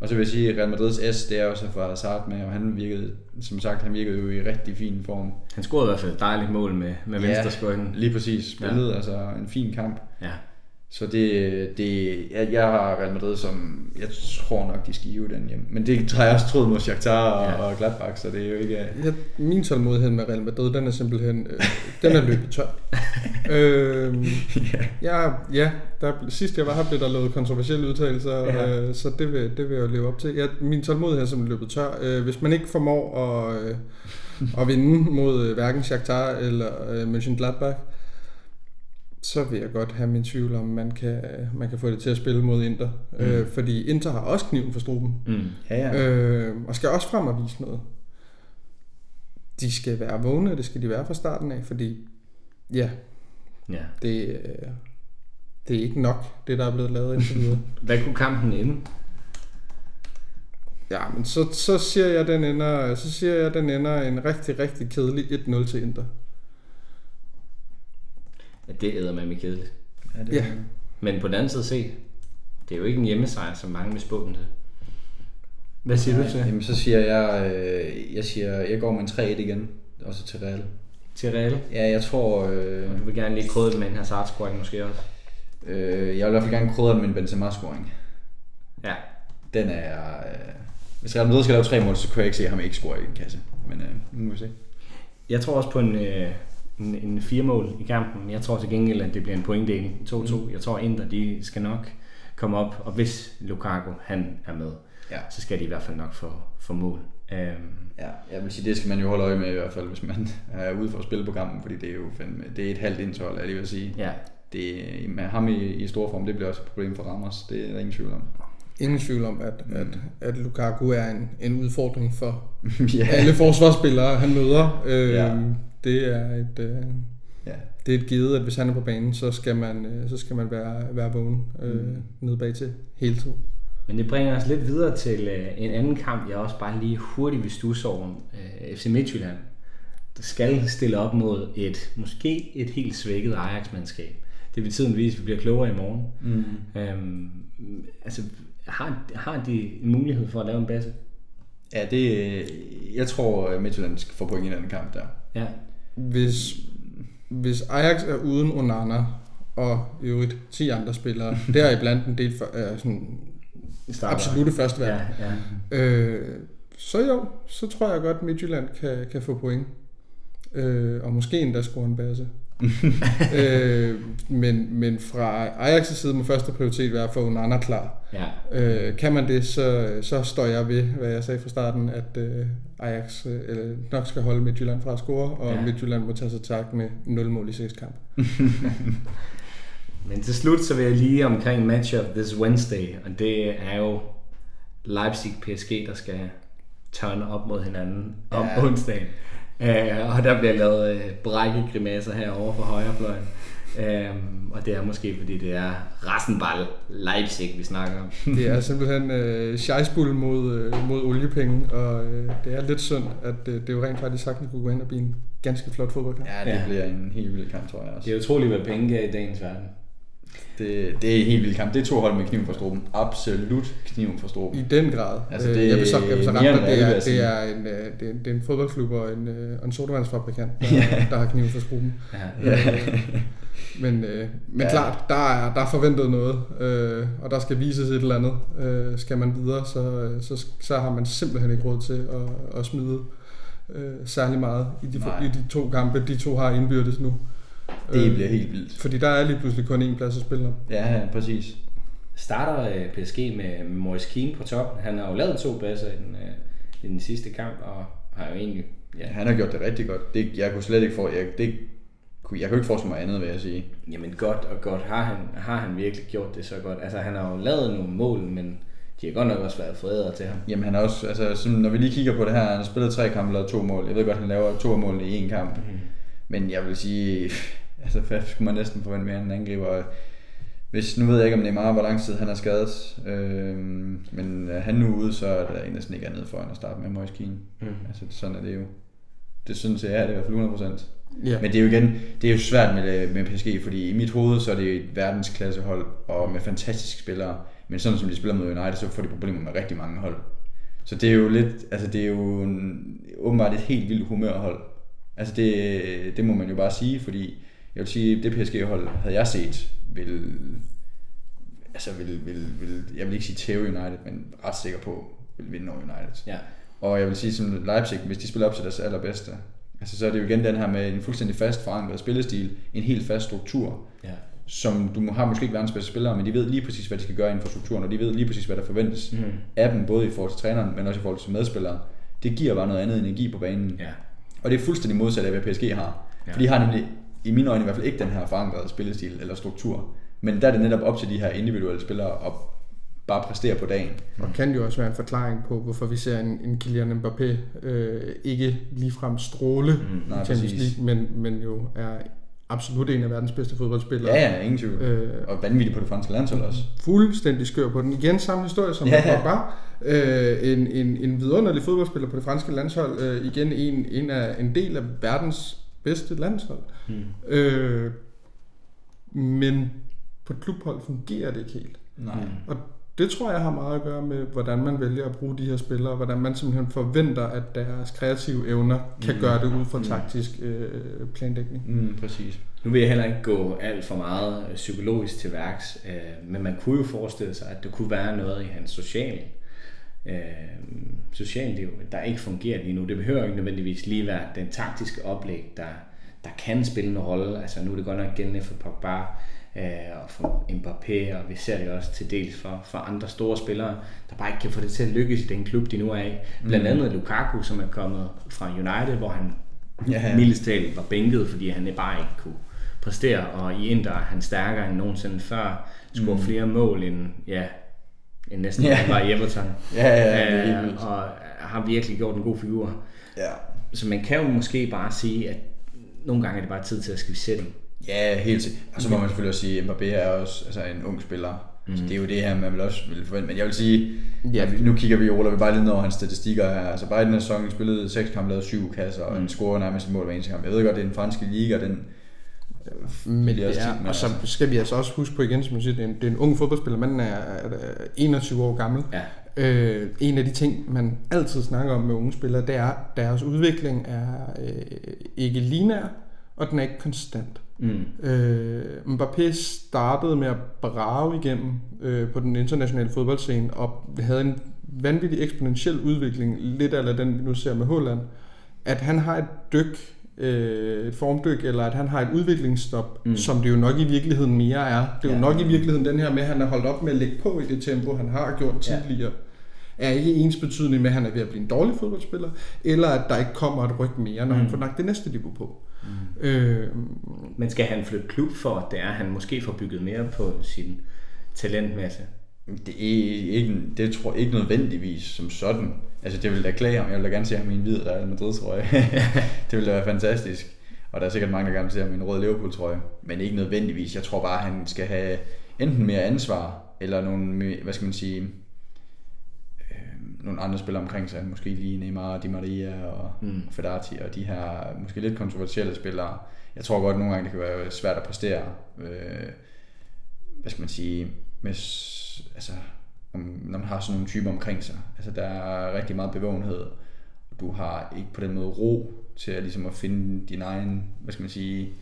Og så vil jeg sige, at Real Madrids S, det er også fra Hazard med, og han virkede, som sagt, han virkede jo i rigtig fin form. Han scorede i hvert fald et dejligt mål med, med venstre skøjten. lige præcis. Spillet, ja. altså en fin kamp. Ja. Så det, det jeg, jeg har Real Madrid som, jeg tror nok, de skal hive den hjem. Men det har jeg også troet mod Shakhtar og, Ja. ja. og Gladbach, så det er jo ikke... jeg, min tålmodighed med Real Madrid, den er simpelthen... Øh, den er løbet tør. øh, ja, ja der, sidst jeg var her, blev der lavet kontroversielle udtalelser, Ja. ja. øh, så det vil, det vil jeg jo leve op til. Ja, min tålmodighed er simpelthen løbet tør. Øh, hvis man ikke formår at, øh, at vinde mod øh, hverken Shakhtar eller øh, Mönchengladbach, så vil jeg godt have min tvivl om, man kan, man kan få det til at spille mod Inter. Mm. Øh, fordi Inter har også kniven for struben. Mm. Ja, ja. Øh, og skal også frem og vise noget. De skal være vågne, det skal de være fra starten af, fordi ja, ja. det, øh, det er ikke nok, det der er blevet lavet indtil videre. Hvad kunne kampen ende? Ja, men så, så siger jeg, den ender, så siger jeg, den ender en rigtig, rigtig kedelig 1-0 til Inter. Ja, det æder med mig kedeligt. ja, det, Ja. Men på den anden side se, det er jo ikke en hjemmesejr, som mange vil spå den til. Hvad siger du til? Jamen, så siger jeg, øh, jeg siger, jeg går med en 3-1 igen, også til Real. Til Real? Ja, jeg tror, øh, Du vil gerne lige krydre det med en hazard scoring måske også. øh, jeg vil i hvert fald gerne krydre med en Benzema-scoring. Ja. Den er, øh, hvis Real Madrid skal lave tre mål, så kan jeg ikke se ham ikke score i en kasse. Men øh, nu må vi se. Jeg tror også på en, øh, en, en fire mål i kampen. Jeg tror til gengæld, at det bliver en pointdeling 2-2. Mm. Jeg tror, Inter de skal nok komme op, og hvis Lukaku han er med, Ja. så skal de i hvert fald nok få, få mål. Øhm, Ja, jeg vil sige, det skal man jo holde øje med i hvert fald, hvis man er ude for at spille på kampen, fordi det er jo fandme, det er et halvt indtøj, er lige vil sige. ja. Det, med ham i, i stor form, det bliver også et problem for Ramos, det er der ingen tvivl om. Ingen tvivl om, at, at, at Lukaku er en, en udfordring for ja. alle forsvarsspillere, han møder. Øh, Ja. Det er et... Øh, ja. det er et givet, at hvis han er på banen, så skal man, øh, så skal man være, være vågen øh, mm. nede bag til hele tiden. Men det bringer os lidt videre til øh, en anden kamp, jeg også bare lige hurtigt vil stusse over. Øh, FC Midtjylland, der skal stille op mod et, måske et helt svækket Ajax-mandskab. Det vil tiden vise, at vi bliver klogere i morgen. Mm. Øhm, altså, har, har de en mulighed for at lave en base? Ja, det, jeg tror, at Midtjylland skal få point i den kamp der. Ja. Hvis, hvis Ajax er uden Onana og i øvrigt 10 andre spillere, deriblandt en del for, øh, sådan Starter. absolute første Ja, ja. øh, så jo, så tror jeg godt, at Midtjylland kan, kan få point. Øh, og måske endda score en base. øh, men, men fra Ajax' side må første prioritet være at få Onana klar. ja. Øh, kan man det, så, så står jeg ved, hvad jeg sagde fra starten, at øh, Ajax øh, nok skal holde Midtjylland fra at score, og Ja. Midtjylland må tage sig tak med 0 mål i 6 kamp. Men til slut så vil jeg lige omkring match of this Wednesday, og det er jo Leipzig-PSG, der skal turn op mod hinanden om Ja. onsdagen. Uh, og der bliver lavet uh, brække grimasser herovre på højrefløjen. Um, og det er måske fordi det er Rassenball Leipzig, vi snakker om. Det er simpelthen øh, scheisbull mod, øh, mod oliepenge, og øh, det er lidt synd, at øh, det jo rent faktisk sagtens kunne gå ind og blive en ganske flot fodboldkamp. Ja, det Ja. bliver en helt vild kamp, tror jeg også. Det er utroligt, hvad penge gør i dagens verden. Det, det er helt vild kamp. Det er to hold med kniven for struben. Absolut kniven for struben. I den grad. Altså, Øh, det jeg vil så, jeg vil så rette dig, det, er, sige. det, er en, øh, det, er, det er en fodboldklub og en, øh, en sodavandsfabrikant, der, der har kniven for skruben. Ja. Ja. Men, øh, men Ja. ja. klart, der er, der er forventet noget, øh, og der skal vises et eller andet. Øh, skal man videre, så, øh, så, så har man simpelthen ikke råd til at, at smide øh, særlig meget i de, Nej. i de to kampe, de to har indbyrdes nu. Det Øh, bliver helt vildt. Fordi der er lige pludselig kun én plads at spille om. Ja, ja, præcis. Starter øh, PSG med Moise Keane på toppen. Han har jo lavet to baser i den, øh, i den sidste kamp, og har jo egentlig... Ja, han har gjort det rigtig godt. Det, jeg kunne slet ikke få, jeg, det, kunne- jeg kunne ikke forestille mig andet, vil jeg sige. Jamen godt og godt. Har han, har han virkelig gjort det så godt? Altså han har jo lavet nogle mål, men de har godt nok også været forædre til ham. Jamen han er også, altså når vi lige kigger på det her, han har spillet tre kampe og lavet to mål. Jeg ved godt, han laver to mål i en kamp. Mm. Men jeg vil sige, altså hvad skulle man næsten forvente mere end en angriber. Hvis, nu ved jeg ikke om Neymar, hvor lang tid han er skadet, øh, men er han nu ude, så er der næsten ikke andet for end at starte med Moise Keane. Mm. Altså sådan er det jo. Det synes jeg er det i hvert fald 100%. Ja. Men det er jo igen, det er jo svært med, med PSG, fordi i mit hoved, så er det et verdensklassehold, og med fantastiske spillere. Men sådan som de spiller mod United, så får de problemer med rigtig mange hold. Så det er jo lidt, altså det er jo en, åbenbart et helt vildt humørhold. Altså det, det må man jo bare sige, fordi jeg vil sige, det PSG-hold havde jeg set, vil, altså vil, vil, vil, jeg vil ikke sige tæve United, men ret sikker på, vil vinde over United. Ja. Og jeg vil sige, som Leipzig, hvis de spiller op til deres allerbedste, altså så er det jo igen den her med en fuldstændig fast forankret spillestil, en helt fast struktur, Ja. som du har måske ikke verdens bedste spillere, men de ved lige præcis, hvad de skal gøre inden for strukturen, og de ved lige præcis, hvad der forventes mm. af dem, både i forhold til træneren, men også i forhold til medspillere. Det giver bare noget andet energi på banen. Ja. Og det er fuldstændig modsat af, hvad PSG har. Ja. Ja. For de har nemlig, i mine øjne i hvert fald ikke den her forankrede spillestil eller struktur. Men der er det netop op til de her individuelle spillere at bare præstere på dagen. Og kan jo også være en forklaring på, hvorfor vi ser en, en Kylian Mbappé øh, ikke ligefrem stråle mm, nej, i Champions. League, men, men jo er absolut en af verdens bedste fodboldspillere. Ja, ja, ingen tvivl. Øh, Og vanvittigt på det franske landshold også. fuldstændig skør på den. Igen samme historie som ja, ja. Pogba. Øh, en, en, en vidunderlig fodboldspiller på det franske landshold. Øh, igen en, en, af, en del af verdens bedste landshold. Mm. Øh, men på et klubhold fungerer det ikke helt. Nej. Og det tror jeg har meget at gøre med, hvordan man vælger at bruge de her spillere, og hvordan man simpelthen forventer, at deres kreative evner kan mm. gøre det ud fra taktisk øh, planlægning. Mm, præcis. Nu vil jeg heller ikke gå alt for meget øh, psykologisk til værks, øh, men man kunne jo forestille sig, at der kunne være noget i hans social, øh, socialliv, der ikke fungerer lige nu. Det behøver ikke nødvendigvis lige være den taktiske oplæg, der, der kan spille en rolle. Altså nu er det godt nok gældende for Pogba øh, og for Mbappé, og vi ser det også til dels for, for andre store spillere, der bare ikke kan få det til at lykkes i den klub, de nu er i. Blandt andet Lukaku, som er kommet fra United, hvor han Ja, ja. mildest talt var bænket, fordi han bare ikke kunne præstere, og i Inter er han stærkere end nogensinde før, scorer mm. flere mål end, ja, end næsten Ja. var i Everton. Ja, ja, ja, Øh, og har virkelig gjort en god figur. Ja. Så man kan jo måske bare sige, at nogle gange er det bare tid til at skifte setting. Ja, helt sikkert. Og så må man selvfølgelig også sige, at Mbappé er også altså en ung spiller. Mm. Så det er jo det her, man vil også vil forvente. Men jeg vil sige, ja. Nu kigger vi over, vi bare lige ned over hans statistikker her. Altså bare i den her sæson spillede seks kampe, lavede syv kasser, og han scorer nærmest et mål hver eneste kamp. Jeg ved godt, det er den franske liga, den Men det er, og så altså- skal vi altså også huske på igen, som jeg siger, det er en, det er en ung fodboldspiller. Manden er, er 21 år gammel. Ja. Øh, en af de ting, man altid snakker om med unge spillere, det er, at deres udvikling er øh, ikke linær, og den er ikke konstant. Mm. Øh, Mbappé startede med at brage igennem øh, på den internationale fodboldscene, og havde en vanvittig eksponentiel udvikling, lidt af den vi nu ser med Holland, at han har et dyk, øh, et formdyk, eller at han har et udviklingsstop, mm. som det jo nok i virkeligheden mere er. Det er jo Ja. nok i virkeligheden den her med, at han er holdt op med at lægge på i det tempo, han har gjort Ja. tidligere, er ikke ens betydning med, at han er ved at blive en dårlig fodboldspiller, eller at der ikke kommer et ryg mere, når mm. han får lagt det næste niveau på. Mm. Øh, Men skal han flytte klub for, at det er, at han måske får bygget mere på sin talentmasse? Det er ikke, det tror jeg ikke nødvendigvis som sådan. Altså det vil da klæde ham. Jeg vil da gerne se ham i en hvid Real Madrid trøje. det vil da være fantastisk. Og der er sikkert mange, der gerne vil se ham i en rød Liverpool trøje. Men ikke nødvendigvis. Jeg tror bare, han skal have enten mere ansvar, eller nogle, hvad skal man sige, øh, nogle andre spillere omkring sig. Måske lige Neymar, Di Maria og mm. Fedati og de her måske lidt kontroversielle spillere. Jeg tror godt, at nogle gange det kan være svært at præstere. Øh, hvad skal man sige, med, altså, om, når man har sådan nogle typer omkring sig. Altså, der er rigtig meget bevågenhed, og du har ikke på den måde ro til at, ligesom at finde din egen, hvad skal man sige,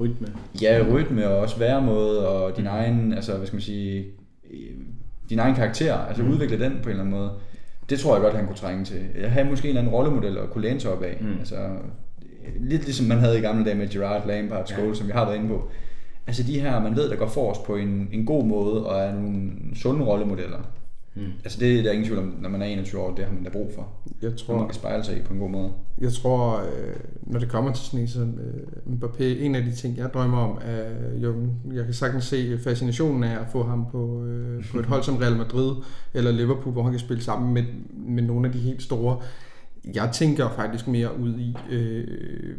Rytme. ja, rytme og også væremåde, og din egen, altså, hvad skal man sige, øh, din egen karakter, altså mm. udvikle den på en eller anden måde. Det tror jeg godt, han kunne trænge til. Jeg havde måske en eller anden rollemodel at kunne læne sig op af. Mm. Altså, lidt ligesom man havde i gamle dage med Gerard Lampard, Scholes, ja. som vi har været inde på. Altså de her, man ved, der går forrest på en, en god måde, og er nogle sunde rollemodeller. Mm. Altså det, der er ingen tvivl om, når man er 21 år, det har man da brug for. Jeg Tror... Man kan spejle sig i på en god måde. Jeg tror, øh, når det kommer til sådan en som øh, Mbappé, en af de ting, jeg drømmer om, er jo, jeg kan sagtens se fascinationen af at få ham på, øh, på et hold som Real Madrid eller Liverpool, hvor han kan spille sammen med, med nogle af de helt store. Jeg tænker faktisk mere ud i, øh,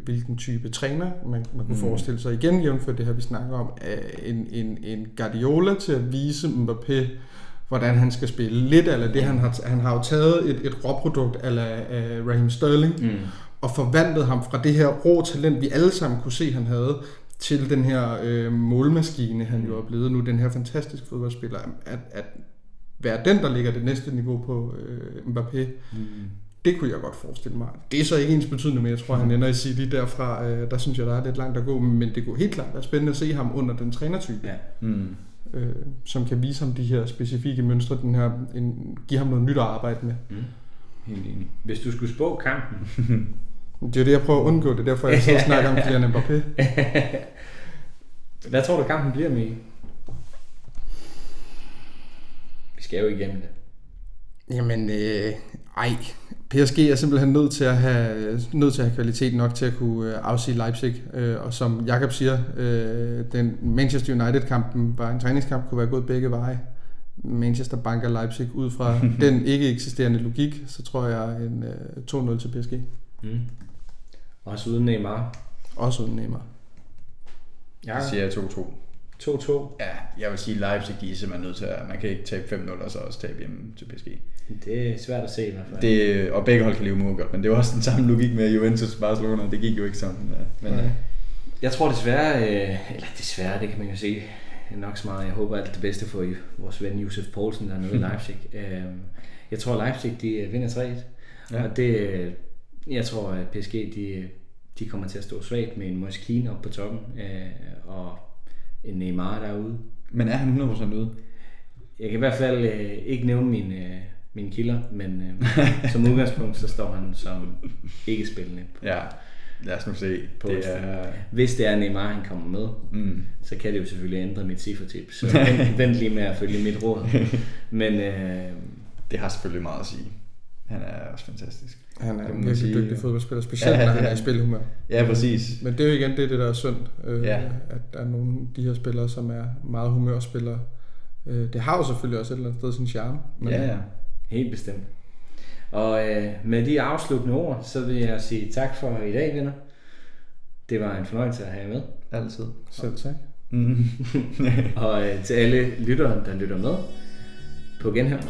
hvilken type træner man, man kunne mm. forestille sig. Igen, jævnfør det her, vi snakker om, en, en, en Guardiola til at vise Mbappé, hvordan han skal spille. Lidt eller det, han har, han har jo taget et, et råprodukt af uh, Raheem Sterling, mm. og forvandlet ham fra det her rå talent, vi alle sammen kunne se, han havde, til den her øh, målmaskine, han jo er blevet nu, den her fantastiske fodboldspiller, at, at være den, der ligger det næste niveau på øh, Mbappé, mm. Det kunne jeg godt forestille mig. Det er så ikke ens betydende, men jeg tror, han ender i City derfra, øh, der synes jeg, der er lidt langt at gå, men det kunne helt klart være spændende at se ham under den trænertype. Ja. Mm øh, som kan vise ham de her specifikke mønstre, den her, en, give ham noget nyt at arbejde med. Mm. Helt enig. Hvis du skulle spå kampen? det er det, jeg prøver at undgå. Det er derfor, jeg så snakker om Kylian Mbappé. Hvad tror du, kampen bliver med? Vi skal jo igennem det. Jamen, øh, ej. PSG er simpelthen nødt til at have, nødt til at have kvalitet nok til at kunne øh, afsige Leipzig. Øh, og som Jakob siger, øh, den Manchester United-kampen var en træningskamp, kunne være gået begge veje. Manchester banker Leipzig ud fra den ikke eksisterende logik, så tror jeg en 2-0 til PSG. Mm. Også uden Neymar. Også uden Neymar. Ja. Jeg siger 2-2. 2-2. Ja, jeg vil sige Leipzig, de er simpelthen nødt til at, man kan ikke tabe 5-0 og så også tabe hjemme til PSG. Det er svært at se i hvert fald. Det, og begge hold kan leve med godt, men det er også den samme logik med Juventus og Barcelona, det gik jo ikke sådan. Men, ja. Jeg tror desværre, øh, eller desværre, det kan man jo se nok så meget. Jeg håber alt det bedste for vores ven Josef Poulsen der nede i Leipzig. Øh, jeg tror Leipzig, de vinder 3 ja. og det, jeg tror at PSG, de, de kommer til at stå svagt med en Moskine op på toppen, og en Neymar derude. Men er han 100% ude? Jeg kan i hvert fald øh, ikke nævne mine, øh, mine kilder, men øh, som udgangspunkt, så står han som ikke spillende. Ja, lad os nu se. På det er... Hvis det er Neymar, han kommer med, mm. så kan det jo selvfølgelig ændre mit cifretip. Så vent, vent lige med at følge mit råd. Men, øh, det har selvfølgelig meget at sige. Han er også fantastisk. Han er en virkelig sige. dygtig fodboldspiller, specielt ja, når han er i spilhumør. Ja, præcis. Men det er jo igen det, det der er synd, øh, ja. at der er nogle af de her spillere, som er meget humørspillere. Øh, det har jo selvfølgelig også et eller andet sted sin charme. Men, ja, ja. Helt bestemt. Og øh, med de afsluttende ord, så vil jeg sige tak for i dag, venner. Det var en fornøjelse at have jer med. Altid. Selv tak. og øh, til alle lyttere, der lytter med, på genhør.